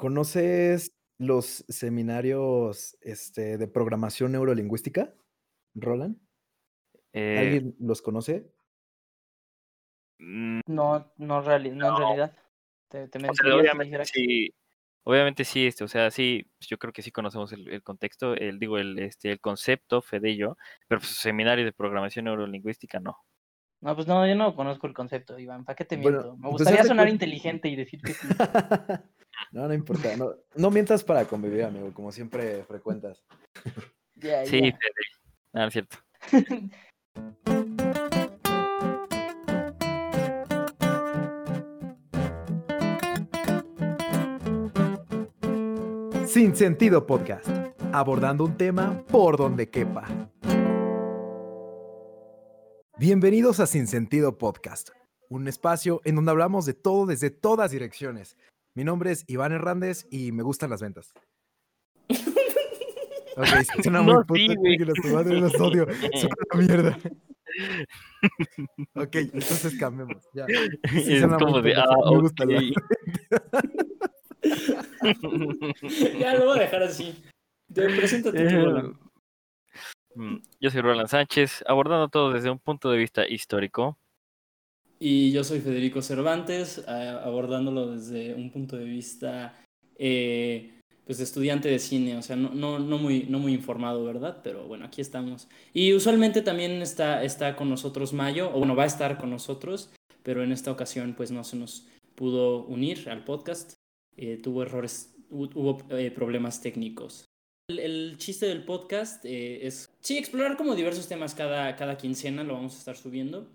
¿Conoces los seminarios, este, de programación neurolingüística, Roland? Eh ¿Alguien los conoce? No, no reali no en No. realidad. Te te O sea, mentiría si obviamente sí obviamente sí, este, o sea, sí, pues, yo creo que sí conocemos el el contexto, el digo, el, este, el concepto, Fede y yo, pero, pues, seminario de programación neurolingüística, no. No, pues no, yo no conozco el concepto, Iván, ¿para qué te Bueno, miento? Me pues, gustaría sonar inteligente y decir que sí. No, no importa, no no mientas para convivir, amigo, como siempre frecuentas. Sí, no es cierto. Sin Sentido Podcast, abordando un tema por donde quepa. Bienvenidos a Sin Sentido Podcast, un espacio en donde hablamos de todo desde todas direcciones. Mi nombre es Iván Hernández y me gustan las ventas. Ok, sí, suena muy No, puto, sí, güey. chinguen a su madre, los odio, son una mierda. Ok, entonces cambiemos, ya. Sí, Es como de, ah, me gusta. Ya lo voy a dejar así. Te preséntate Roland. Mm, Yo soy Roland Sánchez, abordando todo desde un punto de vista histórico. Y yo soy Federico Cervantes, a- abordándolo desde un punto de vista eh, pues de estudiante de cine, o sea, no, no, no, muy, no muy informado, ¿verdad? Pero bueno, aquí estamos. Y usualmente también está, está con nosotros Mayo, o bueno, va a estar con nosotros, pero en esta ocasión pues no se nos pudo unir al podcast, eh, tuvo errores, hu- hubo eh, problemas técnicos. El, el chiste del podcast eh, es, sí, explorar como diversos temas cada, cada quincena, lo vamos a estar subiendo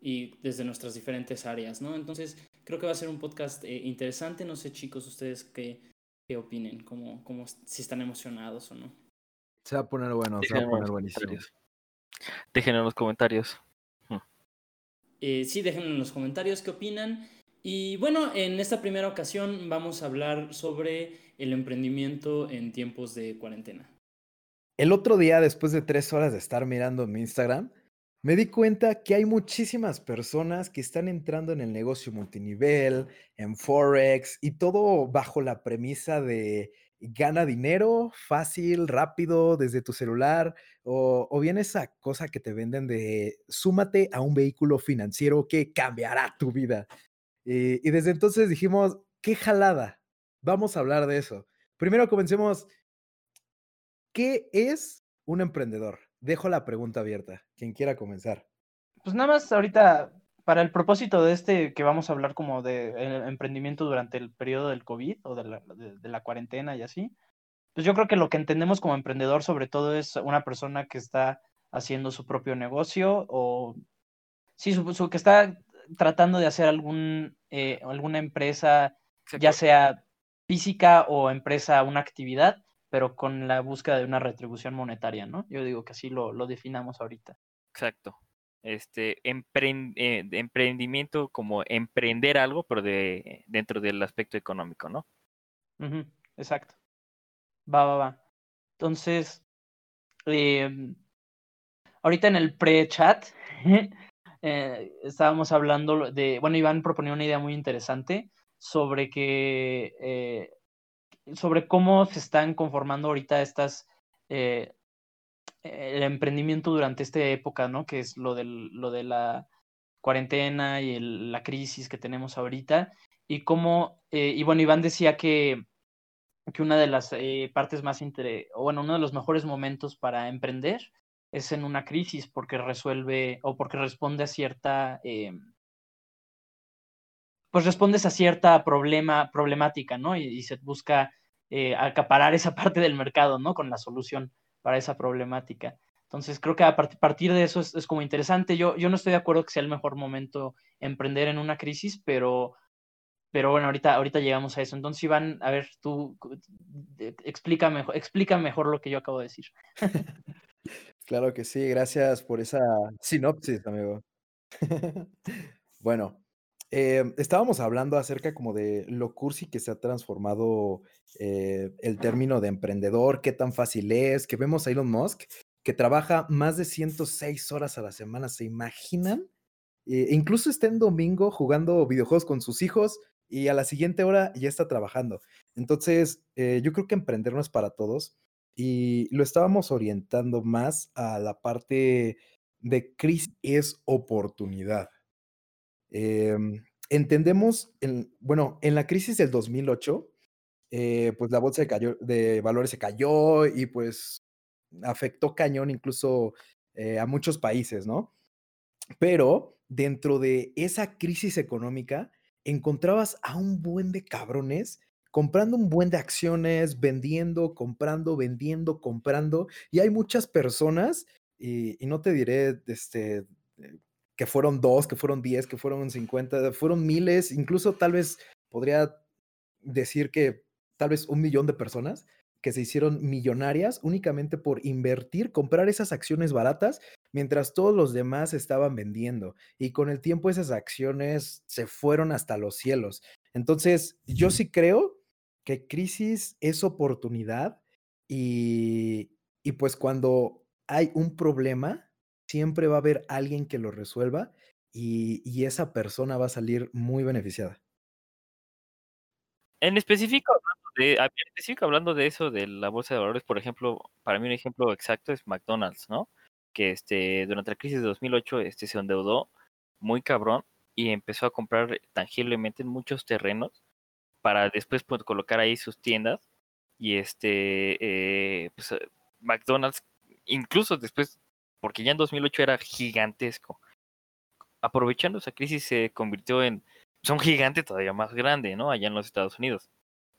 y desde nuestras diferentes áreas, ¿no? Entonces, creo que va a ser un podcast eh, interesante. No sé, chicos, ustedes qué, qué opinen, cómo, cómo, si están emocionados o no. Se va a poner bueno, se va a poner los buenísimo. comentarios. Déjenlo en los comentarios. Eh, sí, déjenme en los comentarios qué opinan. Y bueno, en esta primera ocasión vamos a hablar sobre el emprendimiento en tiempos de cuarentena. El otro día, después de tres horas de estar mirando mi Instagram, me di cuenta que hay muchísimas personas que están entrando en el negocio multinivel, en Forex y todo bajo la premisa de gana dinero fácil, rápido, desde tu celular, o, bien esa cosa que te venden de súmate a un vehículo financiero que cambiará tu vida. Eh, y desde entonces dijimos, qué jalada, vamos a hablar de eso. Primero comencemos, ¿qué es un emprendedor? Dejo la pregunta abierta, quien quiera comenzar. Pues nada más ahorita, para el propósito de este que vamos a hablar como de el emprendimiento durante el periodo del COVID o de la, de, de la cuarentena y así, pues yo creo que lo que entendemos como emprendedor sobre todo es una persona que está haciendo su propio negocio o sí, su, su- que está tratando de hacer algún, eh, alguna empresa, ya sea física o empresa, una actividad, pero con la búsqueda de una retribución monetaria, ¿no? Yo digo que así lo, lo definamos ahorita. Exacto. Este, empren- eh, emprendimiento como emprender algo, pero de dentro del aspecto económico, ¿no? Exacto. Va, va, va. Entonces, em, ahorita en el pre-chat eh, estábamos hablando de, bueno, Iván proponía una idea muy interesante sobre que, eh, sobre cómo se están conformando ahorita estas, eh, el emprendimiento durante esta época, ¿no? Que es lo del, lo de la cuarentena y la crisis que tenemos ahorita. Y cómo, eh, y bueno, Iván decía que que una de las eh, partes más inter o bueno, uno de los mejores momentos para emprender es en una crisis porque resuelve o porque responde a cierta eh, pues respondes a cierta problema problemática, ¿no? Y, se busca eh, acaparar esa parte del mercado, ¿no? Con la solución para esa problemática. Entonces creo que a part partir de eso es, es, como interesante. Yo, yo no estoy de acuerdo que sea el mejor momento emprender en una crisis, pero pero bueno, ahorita, ahorita llegamos a eso. Entonces, Iván, a ver, tú explica mejor, explica mejor lo que yo acabo de decir. Claro que sí, gracias por esa sinopsis, amigo. bueno, eh, estábamos hablando acerca como de lo cursi que se ha transformado eh, el término de emprendedor, qué tan fácil es, que vemos a Elon Musk, que trabaja más de 106 horas a la semana, ¿se imaginan? Eh, incluso está en domingo jugando videojuegos con sus hijos y a la siguiente hora ya está trabajando. Entonces, eh, yo creo que emprender no es para todos y lo estábamos orientando más a la parte de crisis es oportunidad. Em, entendemos, en, bueno, en la crisis del 2008, eh, pues la bolsa de, valores se cayó y pues afectó cañón incluso eh, a muchos países, ¿no? Pero dentro de esa crisis económica, encontrabas a un buen de cabrones comprando un buen de acciones, vendiendo, comprando, vendiendo, comprando, y hay muchas personas, y, y no te diré este, eh, que fueron dos, que fueron diez, que fueron cincuenta, fueron miles, incluso tal vez podría decir que tal vez un millón de personas que se hicieron millonarias únicamente por invertir, comprar esas acciones baratas, mientras todos los demás estaban vendiendo. Y con el tiempo esas acciones se fueron hasta los cielos. Entonces, yo sí creo que crisis es oportunidad y, y pues cuando hay un problema, siempre va a haber alguien que lo resuelva y, y esa persona va a salir muy beneficiada. En específico, de, en específico, hablando de eso, de la bolsa de valores, por ejemplo, para mí un ejemplo exacto es McDonald's, ¿no? Que este, durante la crisis de 2008 este, se endeudó muy cabrón y empezó a comprar tangiblemente en muchos terrenos para después pues, colocar ahí sus tiendas y este eh, pues, McDonald's incluso después porque ya en 2008 era gigantesco. Aprovechando esa crisis se convirtió en pues, un gigante todavía más grande no allá en los Estados Unidos.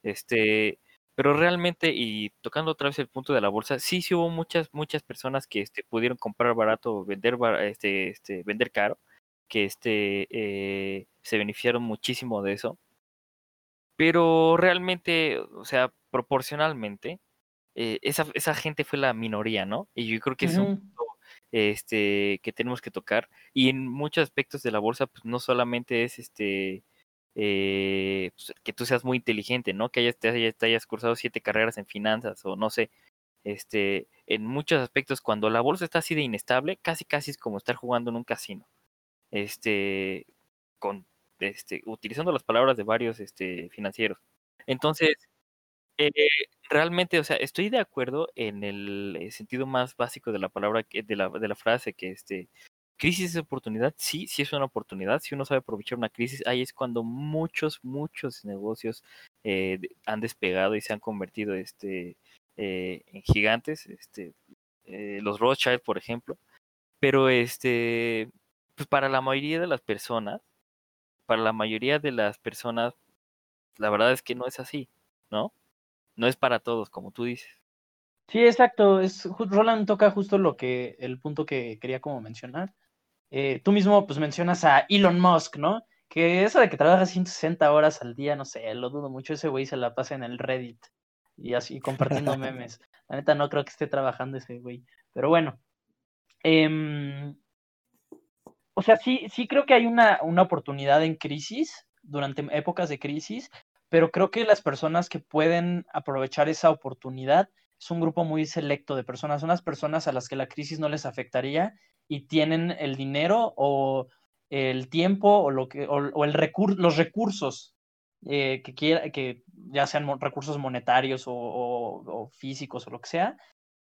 Este pero realmente y tocando otra vez el punto de la bolsa sí sí hubo muchas muchas personas que este pudieron comprar barato vender este este vender caro que este eh, se beneficiaron muchísimo de eso. Pero realmente, o sea, proporcionalmente, eh, esa, esa gente fue la minoría, ¿no? Y yo creo que es un punto este, que tenemos que tocar. Y en muchos aspectos de la bolsa, pues no solamente es este eh, pues, que tú seas muy inteligente, ¿no? Que hayas, hayas cursado siete carreras en finanzas o no sé. Este, en muchos aspectos, cuando la bolsa está así de inestable, casi casi es como estar jugando en un casino. Este, con este, utilizando las palabras de varios este, financieros. Entonces, eh, realmente, o sea, estoy de acuerdo en el eh, sentido más básico de la palabra, de la, de la frase, que este, crisis es oportunidad, sí, sí es una oportunidad, si uno sabe aprovechar una crisis, ahí es cuando muchos, muchos negocios eh, han despegado y se han convertido este, en gigantes, este, los Rothschild, por ejemplo, pero este, pues para la mayoría de las personas, para la mayoría de las personas, la verdad es que no es así, ¿no? No es para todos, como tú dices. Sí, exacto. Es, Roland toca justo lo que, el punto que quería como mencionar. Eh, tú mismo pues mencionas a Elon Musk, ¿no? Que eso de que trabaja 160 horas al día, no sé, lo dudo mucho. Ese güey se la pasa en el Reddit y así compartiendo memes. La neta no creo que esté trabajando ese güey. Pero bueno. Eh, o sea, sí, sí creo que hay una, una oportunidad en crisis, durante épocas de crisis, pero creo que las personas que pueden aprovechar esa oportunidad es un grupo muy selecto de personas, son las personas a las que la crisis no les afectaría y tienen el dinero o el tiempo o, lo que, o, el recur los recursos eh, que quiera, que ya sean recursos monetarios o, físicos o lo que sea,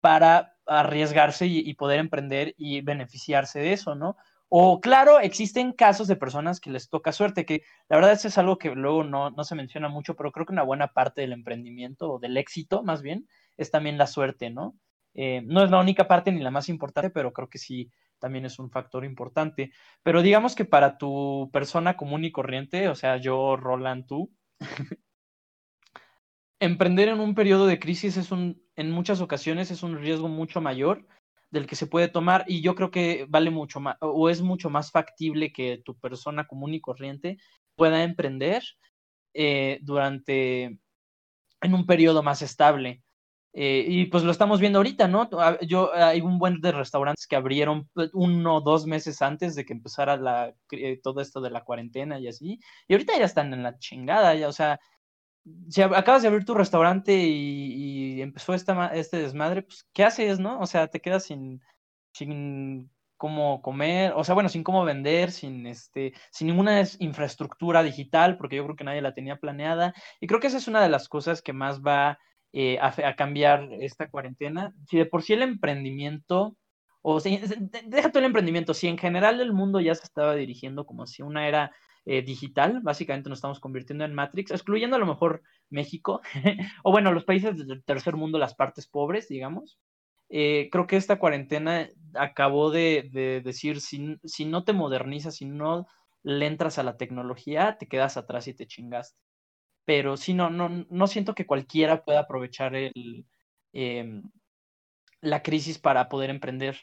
para arriesgarse y, y poder emprender y beneficiarse de eso, ¿no? O claro, existen casos de personas que les toca suerte, que la verdad eso es algo que luego no, no se menciona mucho, pero creo que una buena parte del emprendimiento o del éxito más bien es también la suerte, ¿no? Eh, no es la única parte ni la más importante, pero creo que sí también es un factor importante. Pero digamos que para tu persona común y corriente, o sea, yo, Roland, tú, emprender en un periodo de crisis es un, en muchas ocasiones es un riesgo mucho mayor del que se puede tomar y yo creo que vale mucho más o es mucho más factible que tu persona común y corriente pueda emprender eh, durante en un periodo más estable. Eh, y pues lo estamos viendo ahorita, ¿no? Ah, yo hay un buen de restaurantes que abrieron pues, uno o dos meses antes de que empezara la, eh, todo esto de la cuarentena y así. Y ahorita ya están en la chingada, ya, o sea, si acabas de abrir tu restaurante y, empezó esta, este desmadre, pues, ¿qué haces, no? O sea, te quedas sin, sin cómo comer, o sea, bueno, sin cómo vender, sin este, sin ninguna infraestructura digital, porque yo creo que nadie la tenía planeada. Y creo que esa es una de las cosas que más va eh, a, cambiar esta cuarentena. Si de por sí el emprendimiento, o sea, deja todo el emprendimiento, si en general el mundo ya se estaba dirigiendo como si una era eh, digital, básicamente nos estamos convirtiendo en Matrix, excluyendo a lo mejor México, o bueno, los países del tercer mundo, las partes pobres, digamos. Eh, creo que esta cuarentena acabó de, decir, si, si, no te modernizas, si no le entras a la tecnología, te quedas atrás y te chingaste. Pero sí, no, no, no siento que cualquiera pueda aprovechar el, em, la crisis para poder emprender.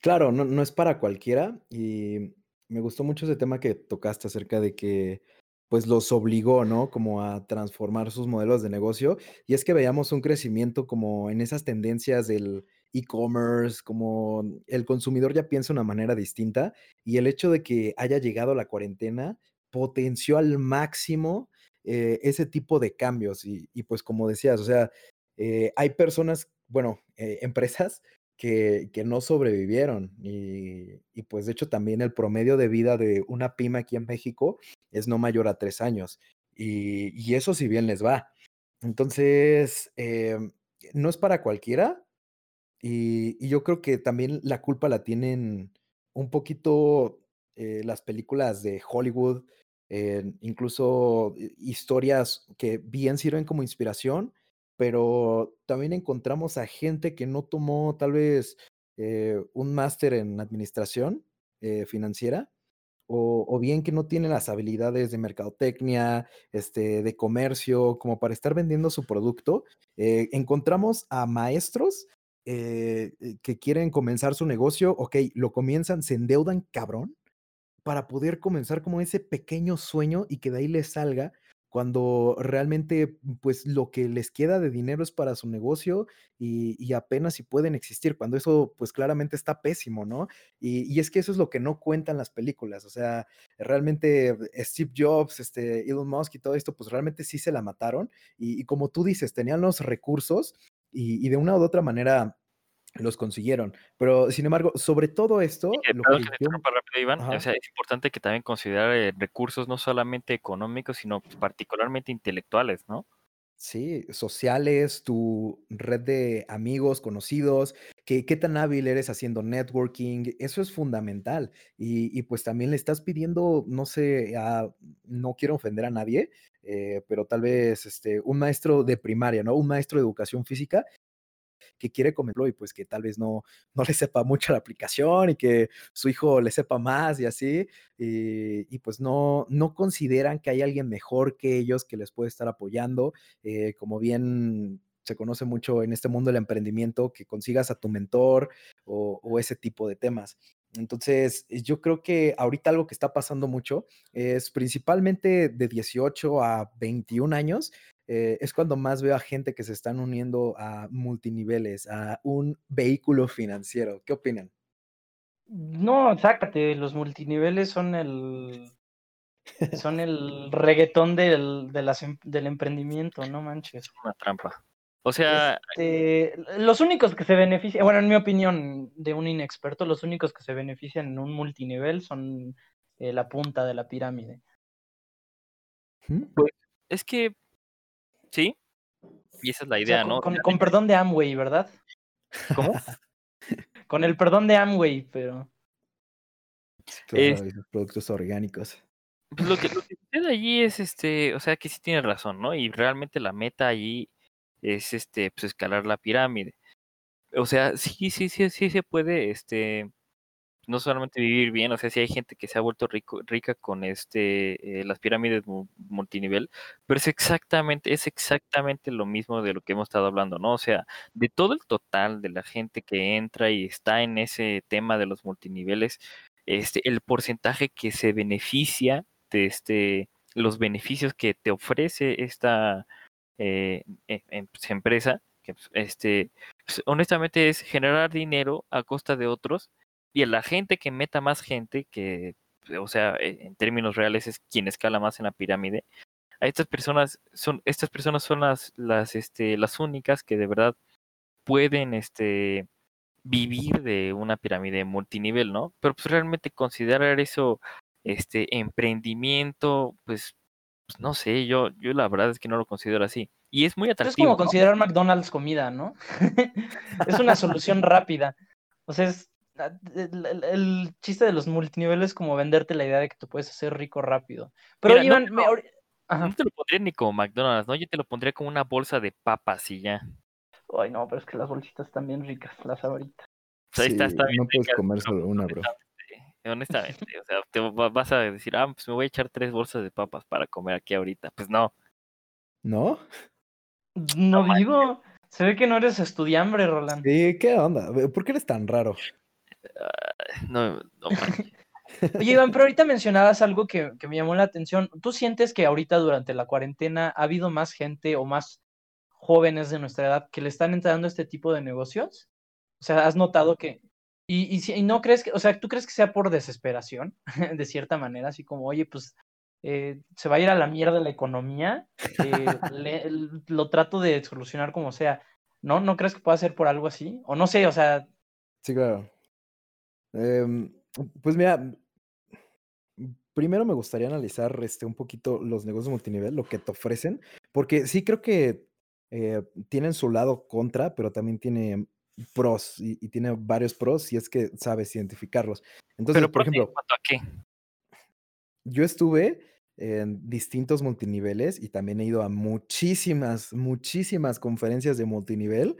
Claro, no, no es para cualquiera y me gustó mucho ese tema que tocaste acerca de que pues los obligó, ¿no? Como a transformar sus modelos de negocio. Y es que veíamos un crecimiento como en esas tendencias del e-commerce, como el consumidor ya piensa de una manera distinta y el hecho de que haya llegado la cuarentena potenció al máximo eh, ese tipo de cambios. Y, pues como decías, o sea, eh, hay personas, bueno, eh, empresas que, no sobrevivieron. Y, pues de hecho también el promedio de vida de una pyme aquí en México es no mayor a tres años. Y, eso si bien les va. Entonces, em, no es para cualquiera. Y, yo creo que también la culpa la tienen un poquito eh, las películas de Hollywood, eh, incluso historias que bien sirven como inspiración, pero también encontramos a gente que no tomó tal vez eh, un máster en administración eh, financiera o, bien que no tiene las habilidades de mercadotecnia, este, de comercio, como para estar vendiendo su producto. Eh, encontramos a maestros que quieren comenzar su negocio, ok, lo comienzan, se endeudan cabrón para poder comenzar como ese pequeño sueño y que de ahí les salga cuando realmente pues lo que les queda de dinero es para su negocio y, apenas si pueden existir, cuando eso pues claramente está pésimo, ¿no? Y, es que eso es lo que no cuentan las películas, o sea, realmente Steve Jobs, este, Elon Musk y todo esto pues realmente sí se la mataron y, como tú dices, tenían los recursos y, de una u otra manera los consiguieron. Pero, sin embargo, sobre todo esto... lo que rápido, Iván. O sea, es importante que también considerar eh, recursos no solamente económicos, sino particularmente intelectuales, ¿no? Sí, sociales, tu red de amigos, conocidos, que, qué tan hábil eres haciendo networking, eso es fundamental. Y, y pues también le estás pidiendo, no sé, a, no quiero ofender a nadie, eh, pero tal vez este, un maestro de primaria, ¿no? Un maestro de educación física que quiere comerlo y pues que tal vez no, no le sepa mucho la aplicación y que su hijo le sepa más y así, y, pues no, no consideran que hay alguien mejor que ellos que les puede estar apoyando, eh, como bien se conoce mucho en este mundo del emprendimiento, que consigas a tu mentor o, o ese tipo de temas. Entonces, yo creo que ahorita algo que está pasando mucho es principalmente de 18 a 21 años, eh, es cuando más veo a gente que se están uniendo a multiniveles, a un vehículo financiero. ¿Qué opinan? No, sácate, los multiniveles son el son el reggaetón del, em, del emprendimiento, no manches. Una trampa. O sea, este, los únicos que se benefician, bueno, en mi opinión de un inexperto, los únicos que se benefician en un multinivel son eh, la punta de la pirámide. Pues es que Sí, y esa es la idea, ¿no? Con, perdón de Amway, ¿verdad? ¿Cómo? con el perdón de Amway, pero. productos orgánicos. Pues lo que, lo que sucede allí es este, o sea que sí tiene razón, ¿no? Y realmente la meta allí es este, pues escalar la pirámide. O sea, sí, sí, sí, sí se puede, este, no solamente vivir bien, o sea, si hay gente que se ha vuelto rico, rica con este eh, las pirámides multinivel, pero es exactamente, es exactamente lo mismo de lo que hemos estado hablando, ¿no? O sea, de todo el total de la gente que entra y está en ese tema de los multiniveles, este, el porcentaje que se beneficia de este, los beneficios que te ofrece esta eh, e, em, pues, empresa, pues, este, pues, honestamente es generar dinero a costa de otros y la gente que meta más gente, que, o sea, e, en términos reales es quien escala más en la pirámide, a estas personas son, estas personas son las, las, este, las únicas que de verdad pueden, este, vivir de una pirámide multinivel, ¿no? Pero pues realmente considerar eso este emprendimiento, pues, pues no sé, yo, yo la verdad es que no lo considero así. Y es muy atractivo. Es como ¿no? considerar McDonald's comida, ¿no? es una solución rápida. O sea, es, el, el- el chiste de los multiniveles es como venderte la idea de que tú puedes hacer rico rápido. Pero Mira, no, Iván, no. me- ahori- Ajá. No te lo pondría ni como McDonald's, ¿no? Yo te lo pondría como una bolsa de papas y ya. Ay, no, pero es que las bolsitas están bien ricas, las ahoritas. Pues ahí está, Sí, está bien no puedes comer solo una, bro. honestamente, o sea, te va- vas a decir, ah, pues me voy a echar tres bolsas de papas para comer aquí ahorita. Pues no. ¿No? No digo, se ve que no eres estudiambre, Roland. Sí, ¿qué onda? ¿Por qué eres tan raro? No, no. Oye, Iván, pero ahorita mencionabas algo que, que me llamó la atención. ¿Tú sientes que ahorita durante la cuarentena ha habido más gente o más jóvenes de nuestra edad que le están entrando a este tipo de negocios? O sea, ¿has notado que... Y, y, no crees que, o sea, ¿tú crees que sea por desesperación, de cierta manera? Así como, oye, pues eh, se va a ir a la mierda la economía, eh, le- lo trato de solucionar como sea. ¿No? ¿No crees que pueda ser por algo así? O no sé, o sea, Sí, claro. Em, pues mira, primero me gustaría analizar este, un poquito los negocios multinivel, lo que te ofrecen, porque sí creo que eh, tienen su lado contra, pero también tiene pros y, y tiene varios pros si es que sabes identificarlos. Entonces, Pero por ¿en ejemplo, cuanto a qué? yo estuve en distintos multiniveles y también he ido a muchísimas, muchísimas conferencias de multinivel.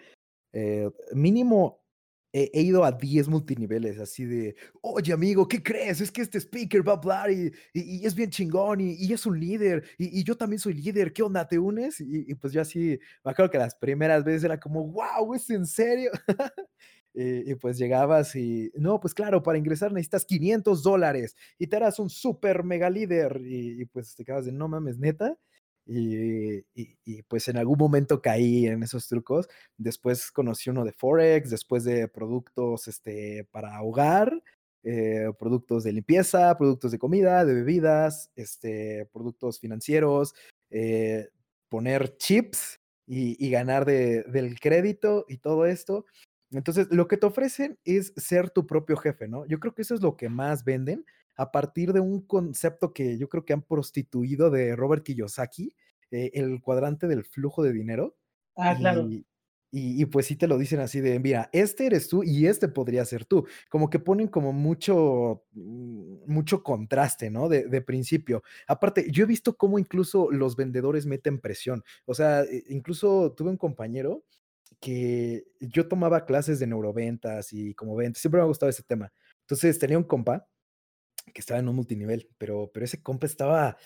Eh, mínimo he, ido a 10 multiniveles, así de, oye amigo, ¿qué crees? Es que este speaker va a hablar y, es bien chingón y, es un líder y, yo también soy líder, ¿qué onda? ¿Te unes? Y, pues yo así, me acuerdo que las primeras veces era como, wow, ¿es en serio? Y, pues llegabas y, no, pues claro, para ingresar necesitas 500 dólares y te harás un super mega líder. Y, pues te quedas de, no mames, neta. Y, y- pues en algún momento caí en esos trucos. Después conocí uno de Forex, después de productos este, para hogar, eh, productos de limpieza, productos de comida, de bebidas, este, productos financieros, eh, poner chips y, y ganar de- del crédito y todo esto. Entonces, lo que te ofrecen es ser tu propio jefe, ¿no? Yo creo que eso es lo que más venden a partir de un concepto que yo creo que han prostituido de Robert Kiyosaki, eh, el cuadrante del flujo de dinero. ah, claro. Y, y- y pues sí te lo dicen así de, mira, este eres tú y este podría ser tú. Como que ponen como mucho, mm, mucho contraste, ¿no? De, de principio. Aparte, yo he visto cómo incluso los vendedores meten presión. O sea, e- incluso tuve un compañero que yo tomaba clases de neuroventas y como ventas, siempre me ha gustado ese tema. Entonces tenía un compa que estaba en un multinivel, pero, pero ese compa estaba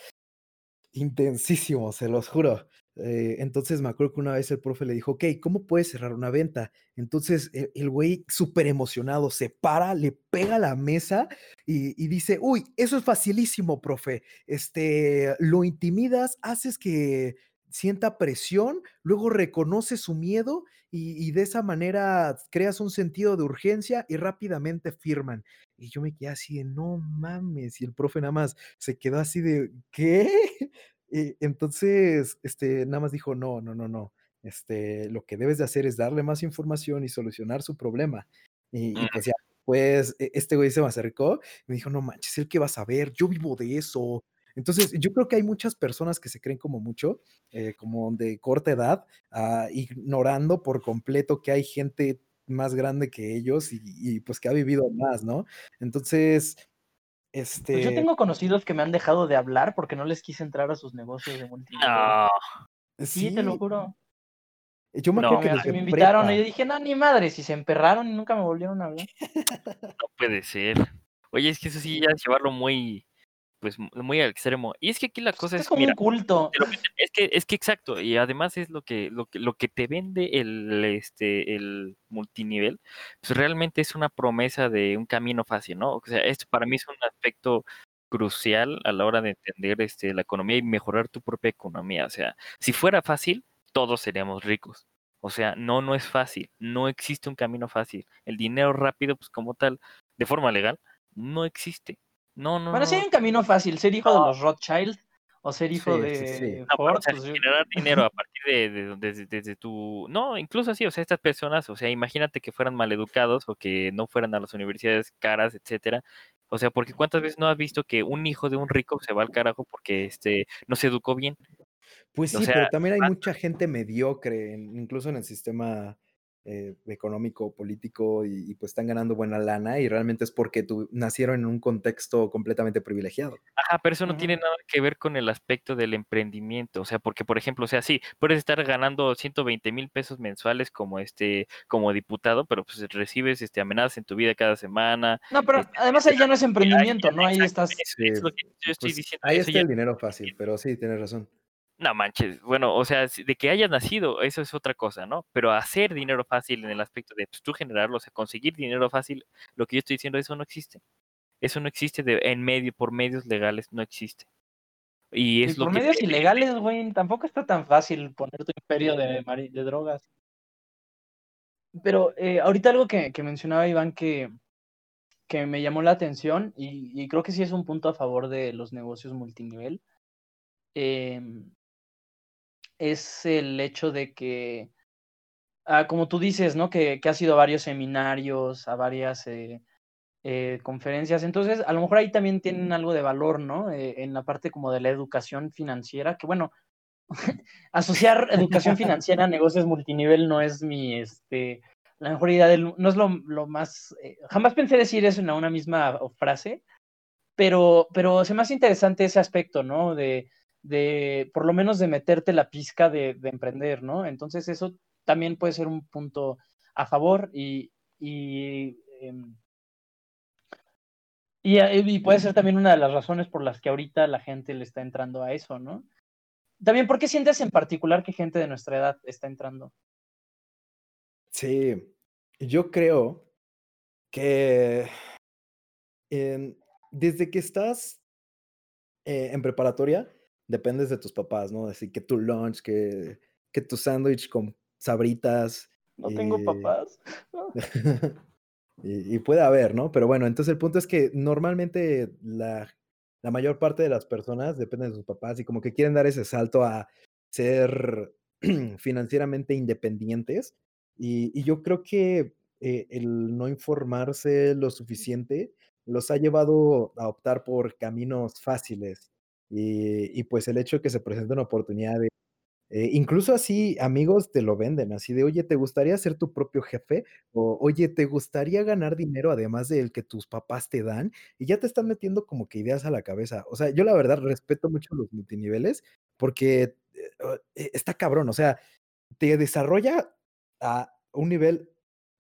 intensísimo, se los juro. Eh, entonces me acuerdo que una vez el profe le dijo, ok, ¿cómo puedes cerrar una venta? Entonces el, el güey súper emocionado se para, le pega a la mesa y, dice, uy, eso es facilísimo, profe. Este, lo intimidas, haces que sienta presión, luego reconoce su miedo y de esa manera creas un sentido de urgencia y rápidamente firman. Y yo me quedé así de, no mames, y el profe nada más se quedó así de, ¿qué? Y entonces, este, nada más dijo, no, no, no, no. Este, lo que debes de hacer es darle más información y solucionar su problema. Y, y Mm. pues ya, pues e- este güey se me acercó y me dijo, no manches, el que vas a ver, yo vivo de eso. Entonces, yo creo que hay muchas personas que se creen como mucho, eh, como de corta edad, ah, ignorando por completo que hay gente más grande que ellos y, y, pues que ha vivido más, ¿no? Entonces, este... Pues yo tengo conocidos que me han dejado de hablar porque no les quise entrar a sus negocios de multinivel. No, Sí, te lo juro. Yo me No, acuerdo que me, invitaron y yo dije, no, ni madre, si se emperraron y nunca me volvieron a hablar. no puede ser. Oye, es que eso sí ya es llevarlo muy, pues mu- muy al extremo. Y es que aquí la cosa es es, como mira, un culto. es que, es que exacto, y además es lo que, lo que, lo que te vende el, este, el multinivel, pues realmente es una promesa de un camino fácil, ¿no? O sea, esto para mí es un aspecto crucial a la hora de entender este, la economía y mejorar tu propia economía. O sea, si fuera fácil, todos seríamos ricos. O sea, no, no es fácil, no existe un camino fácil. El dinero rápido, pues como tal, de forma legal, no existe. No, no, Bueno, no, sí hay un camino fácil, ser hijo de los Rothschild o ser hijo Sí, sí, sí. de No, o sea, pues yo- generar dinero a partir de, de- desde, desde tu... No, incluso así, o sea, estas personas, o sea, imagínate que fueran maleducados o que no fueran a las universidades caras, etcétera. O sea, porque cuántas veces no has visto que un hijo de un rico se va al carajo porque este no se educó bien. Pues O sí, sea, pero también hay mucha gente mediocre, incluso en el sistema eh, económico, político, y, y pues están ganando buena lana y realmente es porque tu- nacieron en un contexto completamente privilegiado. Ajá, pero eso no tiene nada que ver con el aspecto del emprendimiento. O sea, porque, por ejemplo, o sea, sí, puedes estar ganando 120 mil pesos mensuales como este, como diputado, pero pues recibes este amenazas en tu vida cada semana. No, pero este, además ahí ya no es emprendimiento, ¿no? Ahí estás... Eso, Sí, es lo que yo estoy Pues diciendo. ahí está ya el dinero fácil, pero sí, tienes razón. No manches, bueno, o sea, de que hayas nacido, eso es otra cosa, ¿no? Pero hacer dinero fácil en el aspecto de pues, tú generarlo, o sea, conseguir dinero fácil, lo que yo estoy diciendo, eso no existe. Eso no existe de, en medio, por medios legales, no existe. Y Y es lo por que medios ilegales, güey, tampoco está tan fácil poner tu imperio de, de drogas. Pero eh, ahorita algo que, que mencionaba Iván que, que me llamó la atención y, y creo que sí es un punto a favor de los negocios multinivel, em, es el hecho de que, ah, como tú dices, ¿no? Que, que has ido a varios seminarios, a varias eh, eh, conferencias. Entonces, a lo mejor ahí también tienen algo de valor, ¿no? Eh, en la parte como de la educación financiera, que bueno, asociar educación financiera a negocios multinivel no es mi, este, la mejor idea del, no es lo, lo más, eh, jamás pensé decir eso en una misma frase, pero, pero se me hace interesante ese aspecto, ¿no? De, de, por lo menos de meterte la pizca de, de emprender, ¿no? Entonces eso también puede ser un punto a favor y, y, em, eh, y puede ser también una de las razones por las que ahorita la gente le está entrando a eso, ¿no? También, ¿por qué sientes en particular que gente de nuestra edad está entrando? Sí, yo creo que en- desde que estás eh, en preparatoria, dependes de tus papás, ¿no? Así que tu lunch, que, que tu sándwich con sabritas. No tengo y- papás. y, y puede haber, ¿no? Pero bueno, entonces el punto es que normalmente la, la mayor parte de las personas dependen de sus papás y como que quieren dar ese salto a ser financieramente independientes. Y, y yo creo que eh, el no informarse lo suficiente los ha llevado a optar por caminos fáciles. Y, y pues el hecho de que se presente una oportunidad de eh, incluso así, amigos te lo venden, así de, oye, ¿te gustaría ser tu propio jefe? O, oye, ¿te gustaría ganar dinero además del que tus papás te dan? Y ya te están metiendo como que ideas a la cabeza. O sea, yo la verdad respeto mucho los multiniveles porque eh, eh, está cabrón, o sea, te desarrolla a un nivel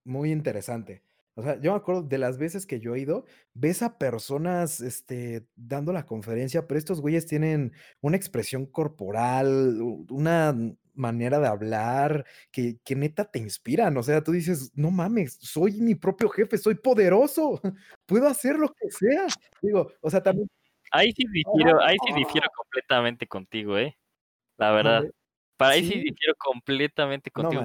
muy interesante. O sea, yo me acuerdo de las veces que yo he ido, ves a personas este, dando la conferencia, pero estos güeyes tienen una expresión corporal, una manera de hablar que, que neta te inspiran. O sea, tú dices, no mames, soy mi propio jefe, soy poderoso, puedo hacer lo que sea. Digo, o sea, también. Ahí sí difiero, ahí sí difiero completamente contigo, ¿eh? La verdad. Para ahí sí Sí. difiero completamente contigo.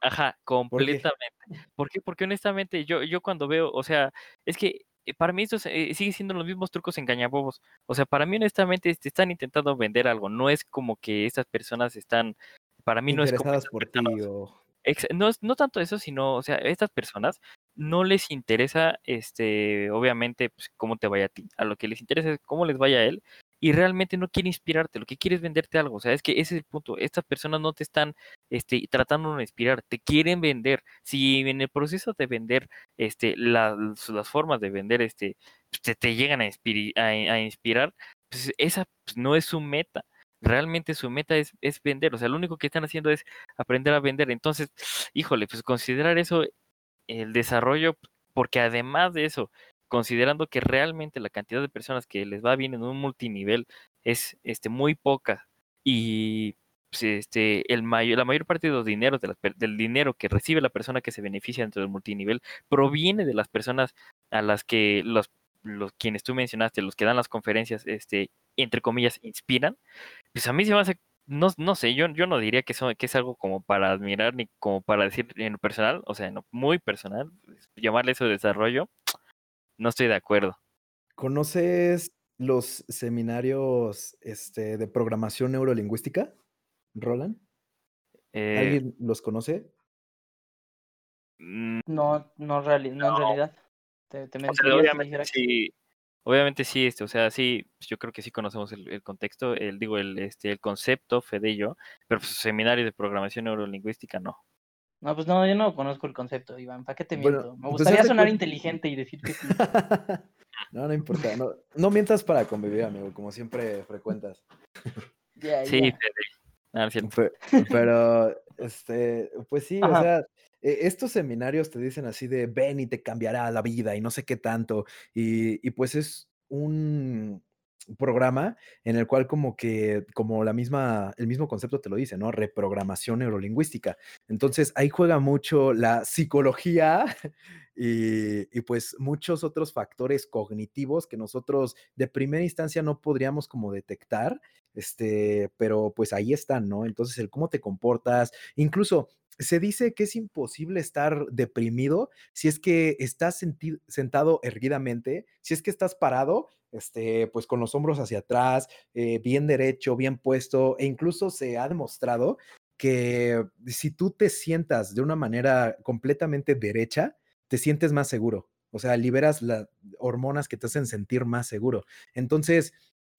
Ajá, completamente. ¿Por qué? Porque honestamente yo, yo cuando veo, o sea, es que eh, para mí esto es, eh, sigue siendo los mismos trucos engañabobos. O sea, para mí honestamente te están intentando vender algo. No es como que estas personas están, para mí no es como por ti o... No, no tanto eso, sino, o sea, estas personas no les interesa, este, obviamente, pues, cómo te vaya a ti. A lo que les interesa es cómo les vaya a él. Y realmente no quiere inspirarte, lo que quiere es venderte algo. O sea, es que ese es el punto. Estas personas no te están este, tratando de inspirar, te quieren vender. Si en el proceso de vender, este, las, formas de vender, este, te, llegan a, a inspirar, pues esa pues, no es su meta. Realmente su meta es, es vender. O sea, lo único que están haciendo es aprender a vender. Entonces, híjole, pues considerar eso el desarrollo, porque además de eso, considerando que realmente la cantidad de personas que les va bien en un multinivel es este, muy poca y pues, este, el mayor, la mayor parte de los dineros, de per- del dinero que recibe la persona que se beneficia dentro del multinivel, proviene de las personas a las que los, los quienes tú mencionaste, los que dan las conferencias, este, entre comillas, inspiran, pues a mí se me hace no, no sé, yo, yo no diría que, eso, que es algo como para admirar ni como para decir en personal, o sea, en lo muy personal, llamarle eso desarrollo, no estoy de acuerdo. ¿Conoces los seminarios este, de programación neurolingüística, Roland? Eh, ¿Alguien los conoce? mm, No, no, reali- no en realidad. Te, te o sea, mentiría si obviamente sí, obviamente sí, este, o sea, sí, pues, yo creo que sí conocemos el, el contexto, el, digo, el, este, el concepto, Fede y yo, pero pues seminario de programación neurolingüística no. No, pues no, yo no conozco el concepto, Iván. ¿Para qué te Bueno, miento? Me entonces gustaría sonar inteligente y decir que sí. no, no importa. No, no mientas para convivir, amigo, como siempre frecuentas. Ya, Sí. Ah, no. Pe- Pero, este, pues sí, o sea, e- estos seminarios te dicen así de ven y te cambiará la vida y no sé qué tanto. Y, y pues es un programa en el cual como que, como la misma, el mismo concepto te lo dice, ¿no? Reprogramación neurolingüística. Entonces ahí juega mucho la psicología y, y pues muchos otros factores cognitivos que nosotros de primera instancia no podríamos como detectar este, pero pues ahí están, ¿no? Entonces, el cómo te comportas, incluso se dice que es imposible estar deprimido si es que estás sentado erguidamente, si es que estás parado, este, pues con los hombros hacia atrás, eh, bien derecho, bien puesto, e incluso se ha demostrado que si tú te sientas de una manera completamente derecha, te sientes más seguro. O sea, liberas las hormonas que te hacen sentir más seguro. Entonces,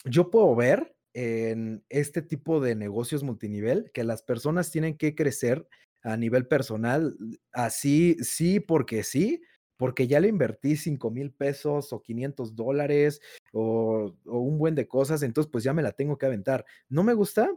yo puedo ver en este tipo de negocios multinivel que las personas tienen que crecer a nivel personal, así, sí, porque sí, porque ya le invertí 5 mil pesos o 500 dólares o, o un buen de cosas, entonces pues ya me la tengo que aventar. No me gusta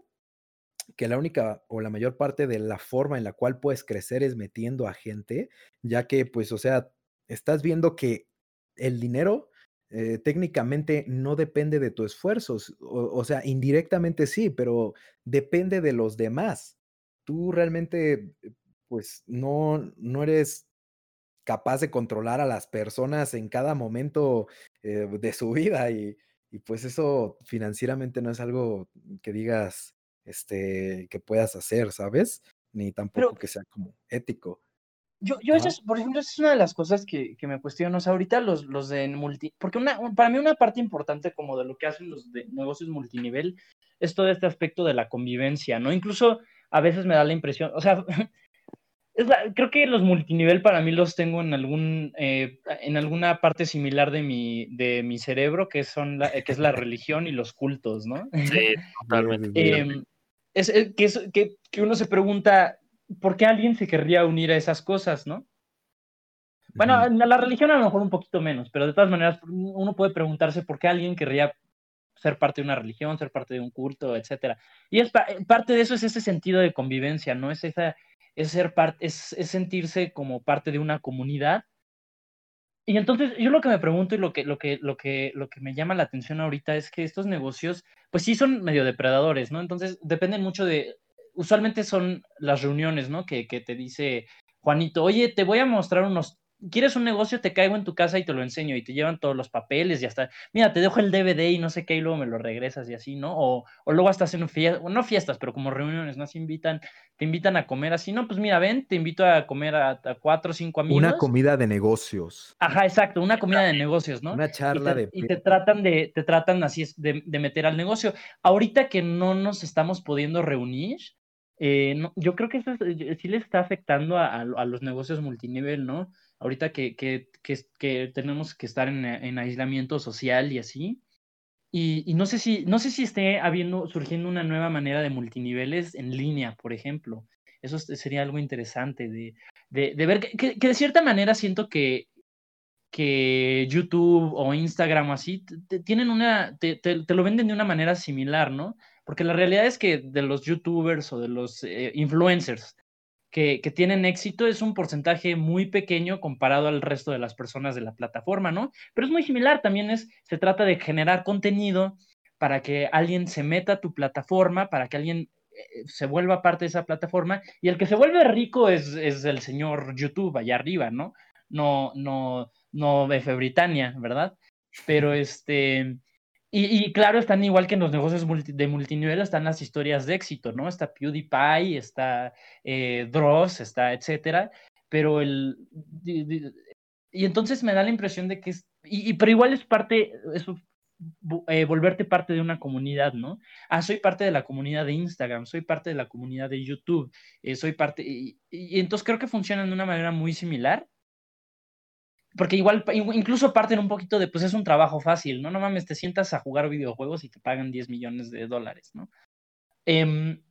que la única o la mayor parte de la forma en la cual puedes crecer es metiendo a gente, ya que pues, o sea, estás viendo que el dinero eh, técnicamente no depende de tu esfuerzo, o, o sea, indirectamente sí, pero depende de los demás. Tú realmente, eh, pues, no, no eres capaz de controlar a las personas en cada momento eh, de su vida y, y, pues eso financieramente no es algo que digas, este, que puedas hacer, ¿sabes? Ni tampoco Pero- que sea como ético. Yo, yo eso es, por ejemplo, esa es una de las cosas que, que me cuestiono. O sea, ahorita los, los de multi. Porque una, un- para mí, una parte importante como de lo que hacen los de negocios multinivel es todo este aspecto de la convivencia, ¿no? Incluso a veces me da la impresión. O sea, es la- creo que los multinivel para mí los tengo en algún eh, en alguna parte similar de mi, de mi cerebro, que son la, que es la religión y los cultos, ¿no? Sí, totalmente. Es, es que, es- que, que uno se pregunta, ¿por qué alguien se querría unir a esas cosas, no? Bueno, Ujú. en la religión a lo mejor un poquito menos, pero de todas maneras uno puede preguntarse por qué alguien querría ser parte de una religión, ser parte de un culto, etcétera. Y es pa- parte de eso es ese sentido de convivencia, ¿no? Es esa, es ser parte, es, es sentirse como parte de una comunidad. Y entonces yo lo que me pregunto y lo que, lo que, lo que, lo que me llama la atención ahorita es que estos negocios, pues sí son medio depredadores, ¿no? Entonces dependen mucho de, usualmente son las reuniones, ¿no? Que, que te dice Juanito, oye, te voy a mostrar unos, ¿quieres un negocio? Te caigo en tu casa y te lo enseño y te llevan todos los papeles y hasta, mira, te dejo el DVD y no sé qué y luego me lo regresas y así, ¿no? O, o luego hasta hacen fiestas, no fiestas, pero como reuniones, ¿no? Se invitan, te invitan a comer así, no, pues mira, ven, te invito a comer a, a cuatro o cinco amigos. Una comida de negocios, Ajá, exacto, una comida de negocios, ¿no? una y charla te, de... y te tratan de, te tratan así de, de meter al negocio. Ahorita que no nos estamos pudiendo reunir, eh, no- yo creo que eso es- eh, sí le está afectando a, a- a los negocios multinivel, ¿no? Ahorita que, que, que, que tenemos que estar en, en aislamiento social y así. Y, y no sé si, no sé si esté habiendo, surgiendo una nueva manera de multiniveles en línea, por ejemplo. Eso es- sería algo interesante de, de, de ver que, que- de cierta manera siento que, que YouTube o Instagram o así te- te- tienen una, te- te lo venden de una manera similar, ¿no? Porque la realidad es que de los YouTubers o de los eh, influencers que, que tienen éxito es un porcentaje muy pequeño comparado al resto de las personas de la plataforma, ¿no? Pero es muy similar, también es, se trata de generar contenido para que alguien se meta a tu plataforma, para que alguien eh, se vuelva parte de esa plataforma, y el que se vuelve rico es, es el señor YouTube allá arriba, ¿no? No, no, no F Britannia, ¿verdad? Pero este, y, y claro, están igual que en los negocios multi- de multinivel, están las historias de éxito, ¿no? Está PewDiePie, está eh, Dross, está etcétera, pero el... Y entonces me da la impresión de que es... Y, y- pero igual es parte, eso eh, volverte parte de una comunidad, ¿no? Ah, soy parte de la comunidad de Instagram, soy parte de la comunidad de YouTube, eh, soy parte, y, entonces creo que funcionan de una manera muy similar, porque igual, incluso parten un poquito de, pues es un trabajo fácil, ¿no? No mames, te sientas a jugar videojuegos y te pagan 10 millones de dólares, ¿no? Em,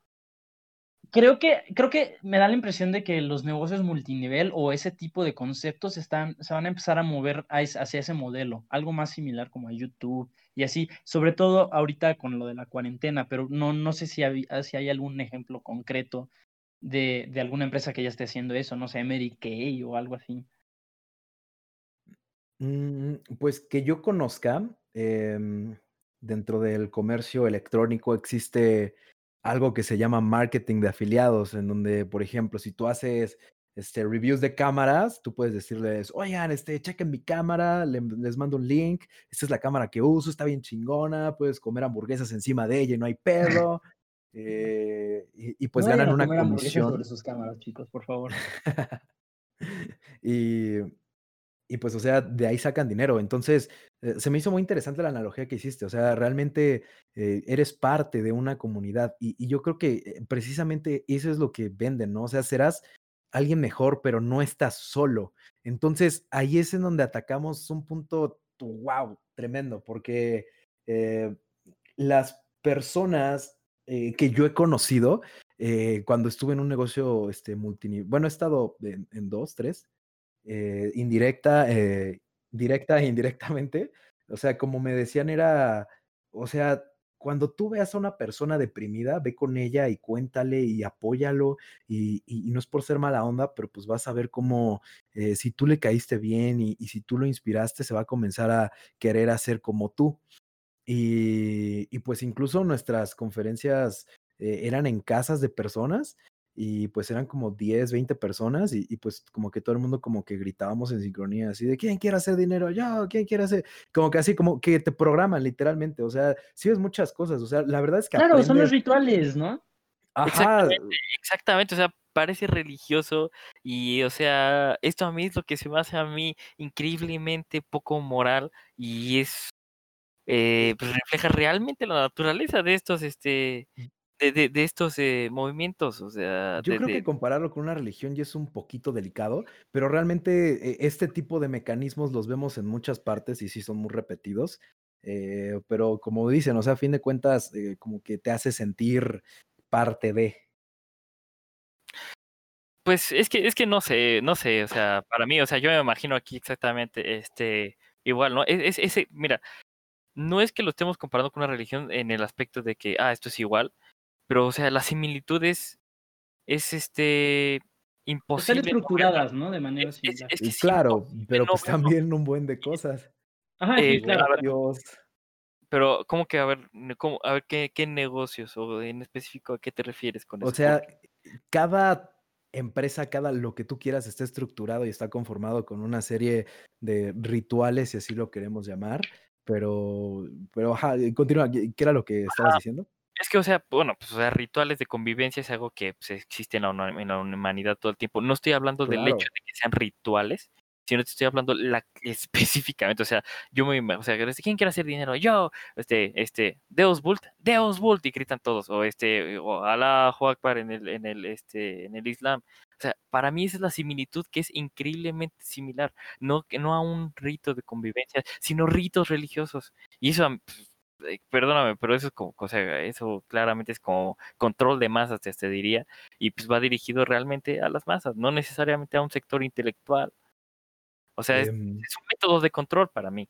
creo que, creo que me da la impresión de que los negocios multinivel o ese tipo de conceptos están, se van a empezar a mover hacia ese modelo, algo más similar como a YouTube y así, sobre todo ahorita con lo de la cuarentena, pero no, no sé si hay, si hay algún ejemplo concreto de, de alguna empresa que ya esté haciendo eso, no sé, Mary Kay o algo así. Mm, pues que yo conozca, em, dentro del comercio electrónico existe algo que se llama marketing de afiliados, en donde, por ejemplo, si tú haces este, reviews de cámaras, tú puedes decirles, oigan, este, chequen mi cámara, les mando un link, esta es la cámara que uso, está bien chingona, puedes comer hamburguesas encima de ella y no hay pedo. Eh, y, pues ganan una comisión. sobre sus cámaras, chicos, por favor. y, y pues, o sea, de ahí sacan dinero. Entonces, eh, se me hizo muy interesante la analogía que hiciste. O sea, realmente eh, eres parte de una comunidad y, yo creo que eh, precisamente eso es lo que venden, ¿no? O sea, serás alguien mejor, pero no estás solo. Entonces, ahí es en donde atacamos un punto, wow, tremendo, porque las personas que yo he conocido, cuando estuve en un negocio este, multinivel, bueno, he estado en dos, tres, eh, indirecta, eh, directa e indirectamente. O sea, como me decían, era, o sea, cuando tú veas a una persona deprimida, ve con ella y cuéntale y apóyalo. Y, no es por ser mala onda, pero pues vas a ver cómo eh, si tú le caíste bien y, si tú lo inspiraste, se va a comenzar a querer hacer como tú. Y, y pues incluso nuestras conferencias eran en casas de personas y pues eran como 10, 20 personas y, pues como que todo el mundo como que gritábamos en sincronía, así de ¿quién quiere hacer dinero? Yo, ¿quién quiere hacer? Como que así como que te programan literalmente, o sea, sí ves muchas cosas, o sea, la verdad es que... Claro, son los rituales, ¿no? Ajá. Exactamente, o sea, parece religioso y, o sea, esto a mí es lo que se me hace a mí increíblemente poco moral y es, eh, pues refleja realmente la naturaleza de estos, este, de, de, estos eh, movimientos, o sea... Yo creo que compararlo con una religión ya es un poquito delicado, pero realmente eh, este tipo de mecanismos los vemos en muchas partes y sí son muy repetidos, eh, pero como dicen, o sea, a fin de cuentas, como que te hace sentir parte de... Pues es que, es que no sé, no sé, o sea, para mí, o sea, yo me imagino aquí exactamente, este, igual, ¿no? Es, ese, mira, no es que lo estemos comparando con una religión en el aspecto de que, ah, esto es igual, pero, o sea, las similitudes es este imposible. Están estructuradas, ¿no? De manera similar. claro, pero pues también un buen de cosas. Ajá, sí, eh, claro. Pero, ¿cómo que, a ver, cómo, a ver ¿qué, qué negocios o en específico a qué te refieres con eso? O sea, cada empresa, cada lo que tú quieras está estructurado y está conformado con una serie de rituales, si así lo queremos llamar. Pero, pero, ajá, continúa, ¿qué era lo que estabas diciendo? Es que, o sea, bueno, pues, o sea, rituales de convivencia es algo que pues, existe en la, humanidad todo el tiempo. No estoy hablando del hecho de que sean rituales, sino te estoy hablando la, específicamente, o sea, yo me, o sea, ¿quién quiere hacer dinero? Yo, este, este, Deus Bult, Deus Bult, y gritan todos, o este, o Allah Akbar en el, en el, este, en el Islam. O sea, para mí esa es la similitud que es increíblemente similar, no, no a un rito de convivencia, sino ritos religiosos. Y eso, pues, eh, perdóname, pero eso es como, o sea, eso claramente es como control de masas, te, diría, y pues va dirigido realmente a las masas, no necesariamente a un sector intelectual. O sea, es, em es un método de control para mí.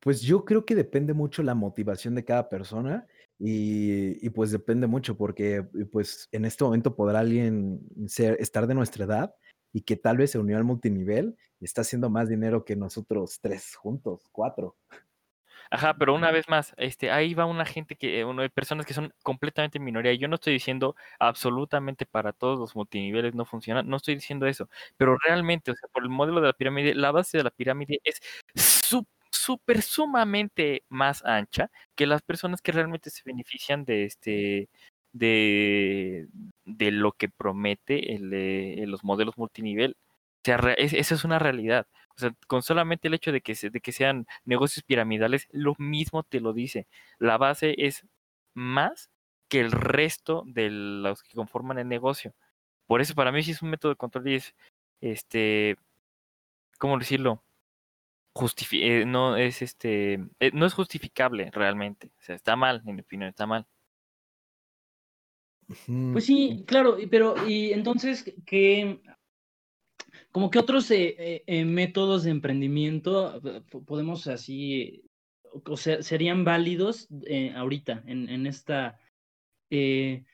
Pues yo creo que depende mucho la motivación de cada persona y, y, pues depende mucho porque pues en este momento podrá alguien ser, estar de nuestra edad y que tal vez se unió al multinivel y está haciendo más dinero que nosotros tres juntos, cuatro. Ajá, pero una vez más, este, ahí va una gente que, uno de personas que son completamente minoría. Yo no estoy diciendo absolutamente para todos los multiniveles no funciona, no estoy diciendo eso. Pero realmente, o sea, por el modelo de la pirámide, la base de la pirámide es súper sumamente más ancha que las personas que realmente se benefician de este de, de lo que promete el, los modelos multinivel. O sea, esa es una realidad. O sea, con solamente el hecho de que, de que sean negocios piramidales, lo mismo te lo dice. La base es más que el resto de los que conforman el negocio. Por eso para mí sí es un método de control y es, este, ¿cómo decirlo? Eh, no es este, eh, no es justificable realmente. O sea, está mal, en mi opinión, está mal. Pues sí, claro, pero y entonces, ¿qué, como que otros eh, métodos de emprendimiento podemos así, o sea, serían válidos ahorita en, esta eh,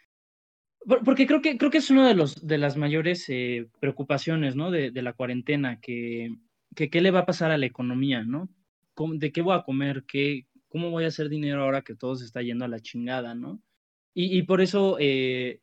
porque creo que, creo que es una de, los, de las mayores eh, preocupaciones ¿no? de, la cuarentena, que, qué le va a pasar a la economía, ¿no? ¿De qué voy a comer? ¿Qué, ¿Cómo voy a hacer dinero ahora que todo se está yendo a la chingada, ¿no? Y, por eso, eh,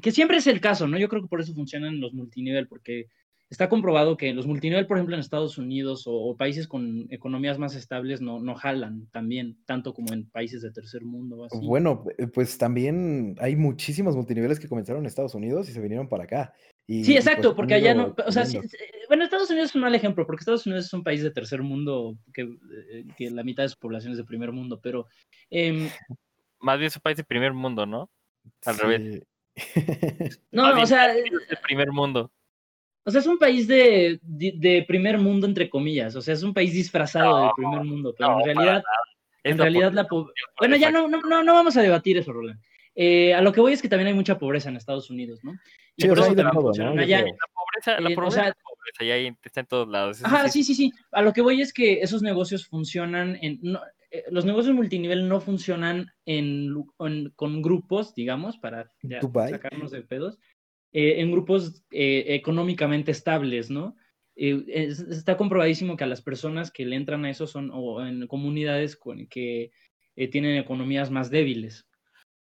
que siempre es el caso, ¿no? Yo creo que por eso funcionan los multinivel, porque está comprobado que los multinivel, por ejemplo, en Estados Unidos o, países con economías más estables no, no jalan también, tanto como en países de tercer mundo. Así. Bueno, eh, pues también hay muchísimos multiniveles que comenzaron en Estados Unidos y se vinieron para acá. Y, sí, exacto, pues, porque allá no, o sea, bueno, Estados Unidos es un mal ejemplo, porque Estados Unidos es un país de tercer mundo que, eh, que la mitad de su población es de primer mundo, pero... Eh, Más bien es un país de primer mundo, ¿no? Al revés. no, o sea... Es de primer mundo. O sea, es un país de, de, primer mundo, entre comillas. O sea, es un país disfrazado de primer mundo. Pero en realidad, en realidad la Bueno, ya no, no, no, vamos a debatir eso, Roland. Eh, a lo que voy es que también hay mucha pobreza en Estados Unidos, ¿no? Y por eso allá. La pobreza, la eh, pobreza, la pobreza ya está en todos lados. Ajá, sí, sí, sí. A lo que voy es que esos negocios funcionan en... Eh, los negocios multinivel no funcionan en, con grupos, digamos, para sacarnos de pedos, eh, en grupos eh, económicamente estables, ¿no? Eh, está comprobadísimo que a las personas que le entran a eso son o en comunidades con, que tienen economías más débiles.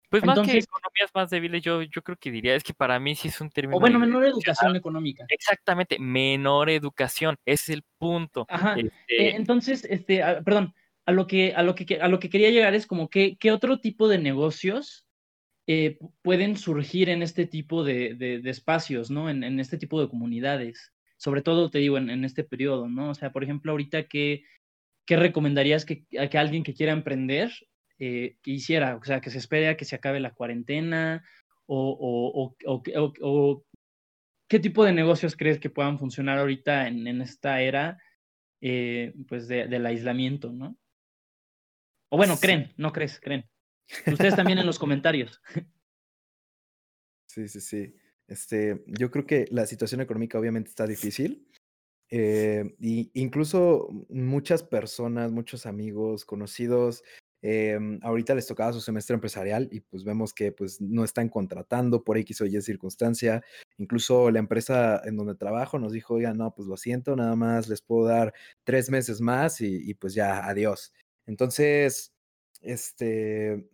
Pues más que economías más débiles, yo, yo creo que diría, es que para mí sí es un término. O bueno, menor educación económica. Exactamente, menor educación, ese es el punto. Ajá. Este entonces, este, perdón, a lo que, a lo que, a lo que quería llegar es como que, ¿qué otro tipo de negocios eh, pueden surgir en este tipo de, de, espacios, ¿no? En, en, este tipo de comunidades. Sobre todo, te digo, en, en, este periodo, ¿no? O sea, por ejemplo, ahorita, ¿qué, qué recomendarías que, a que alguien que quiera emprender eh, hiciera? O sea, que se espere a que se acabe la cuarentena o, o, o, o qué tipo de negocios crees que puedan funcionar ahorita en, en esta era eh, pues de, del aislamiento, ¿no? O bueno, creen, no crees, creen. Ustedes también en los comentarios. Sí, sí, sí. Este, yo creo que la situación económica obviamente está difícil. Eh, y incluso muchas personas, muchos amigos, conocidos, em, ahorita les tocaba su semestre empresarial y pues vemos que pues no están contratando por X o Y circunstancia. Incluso la empresa en donde trabajo nos dijo, oiga, no, pues lo siento, nada más les puedo dar tres meses más y, y pues ya, adiós. Entonces, este,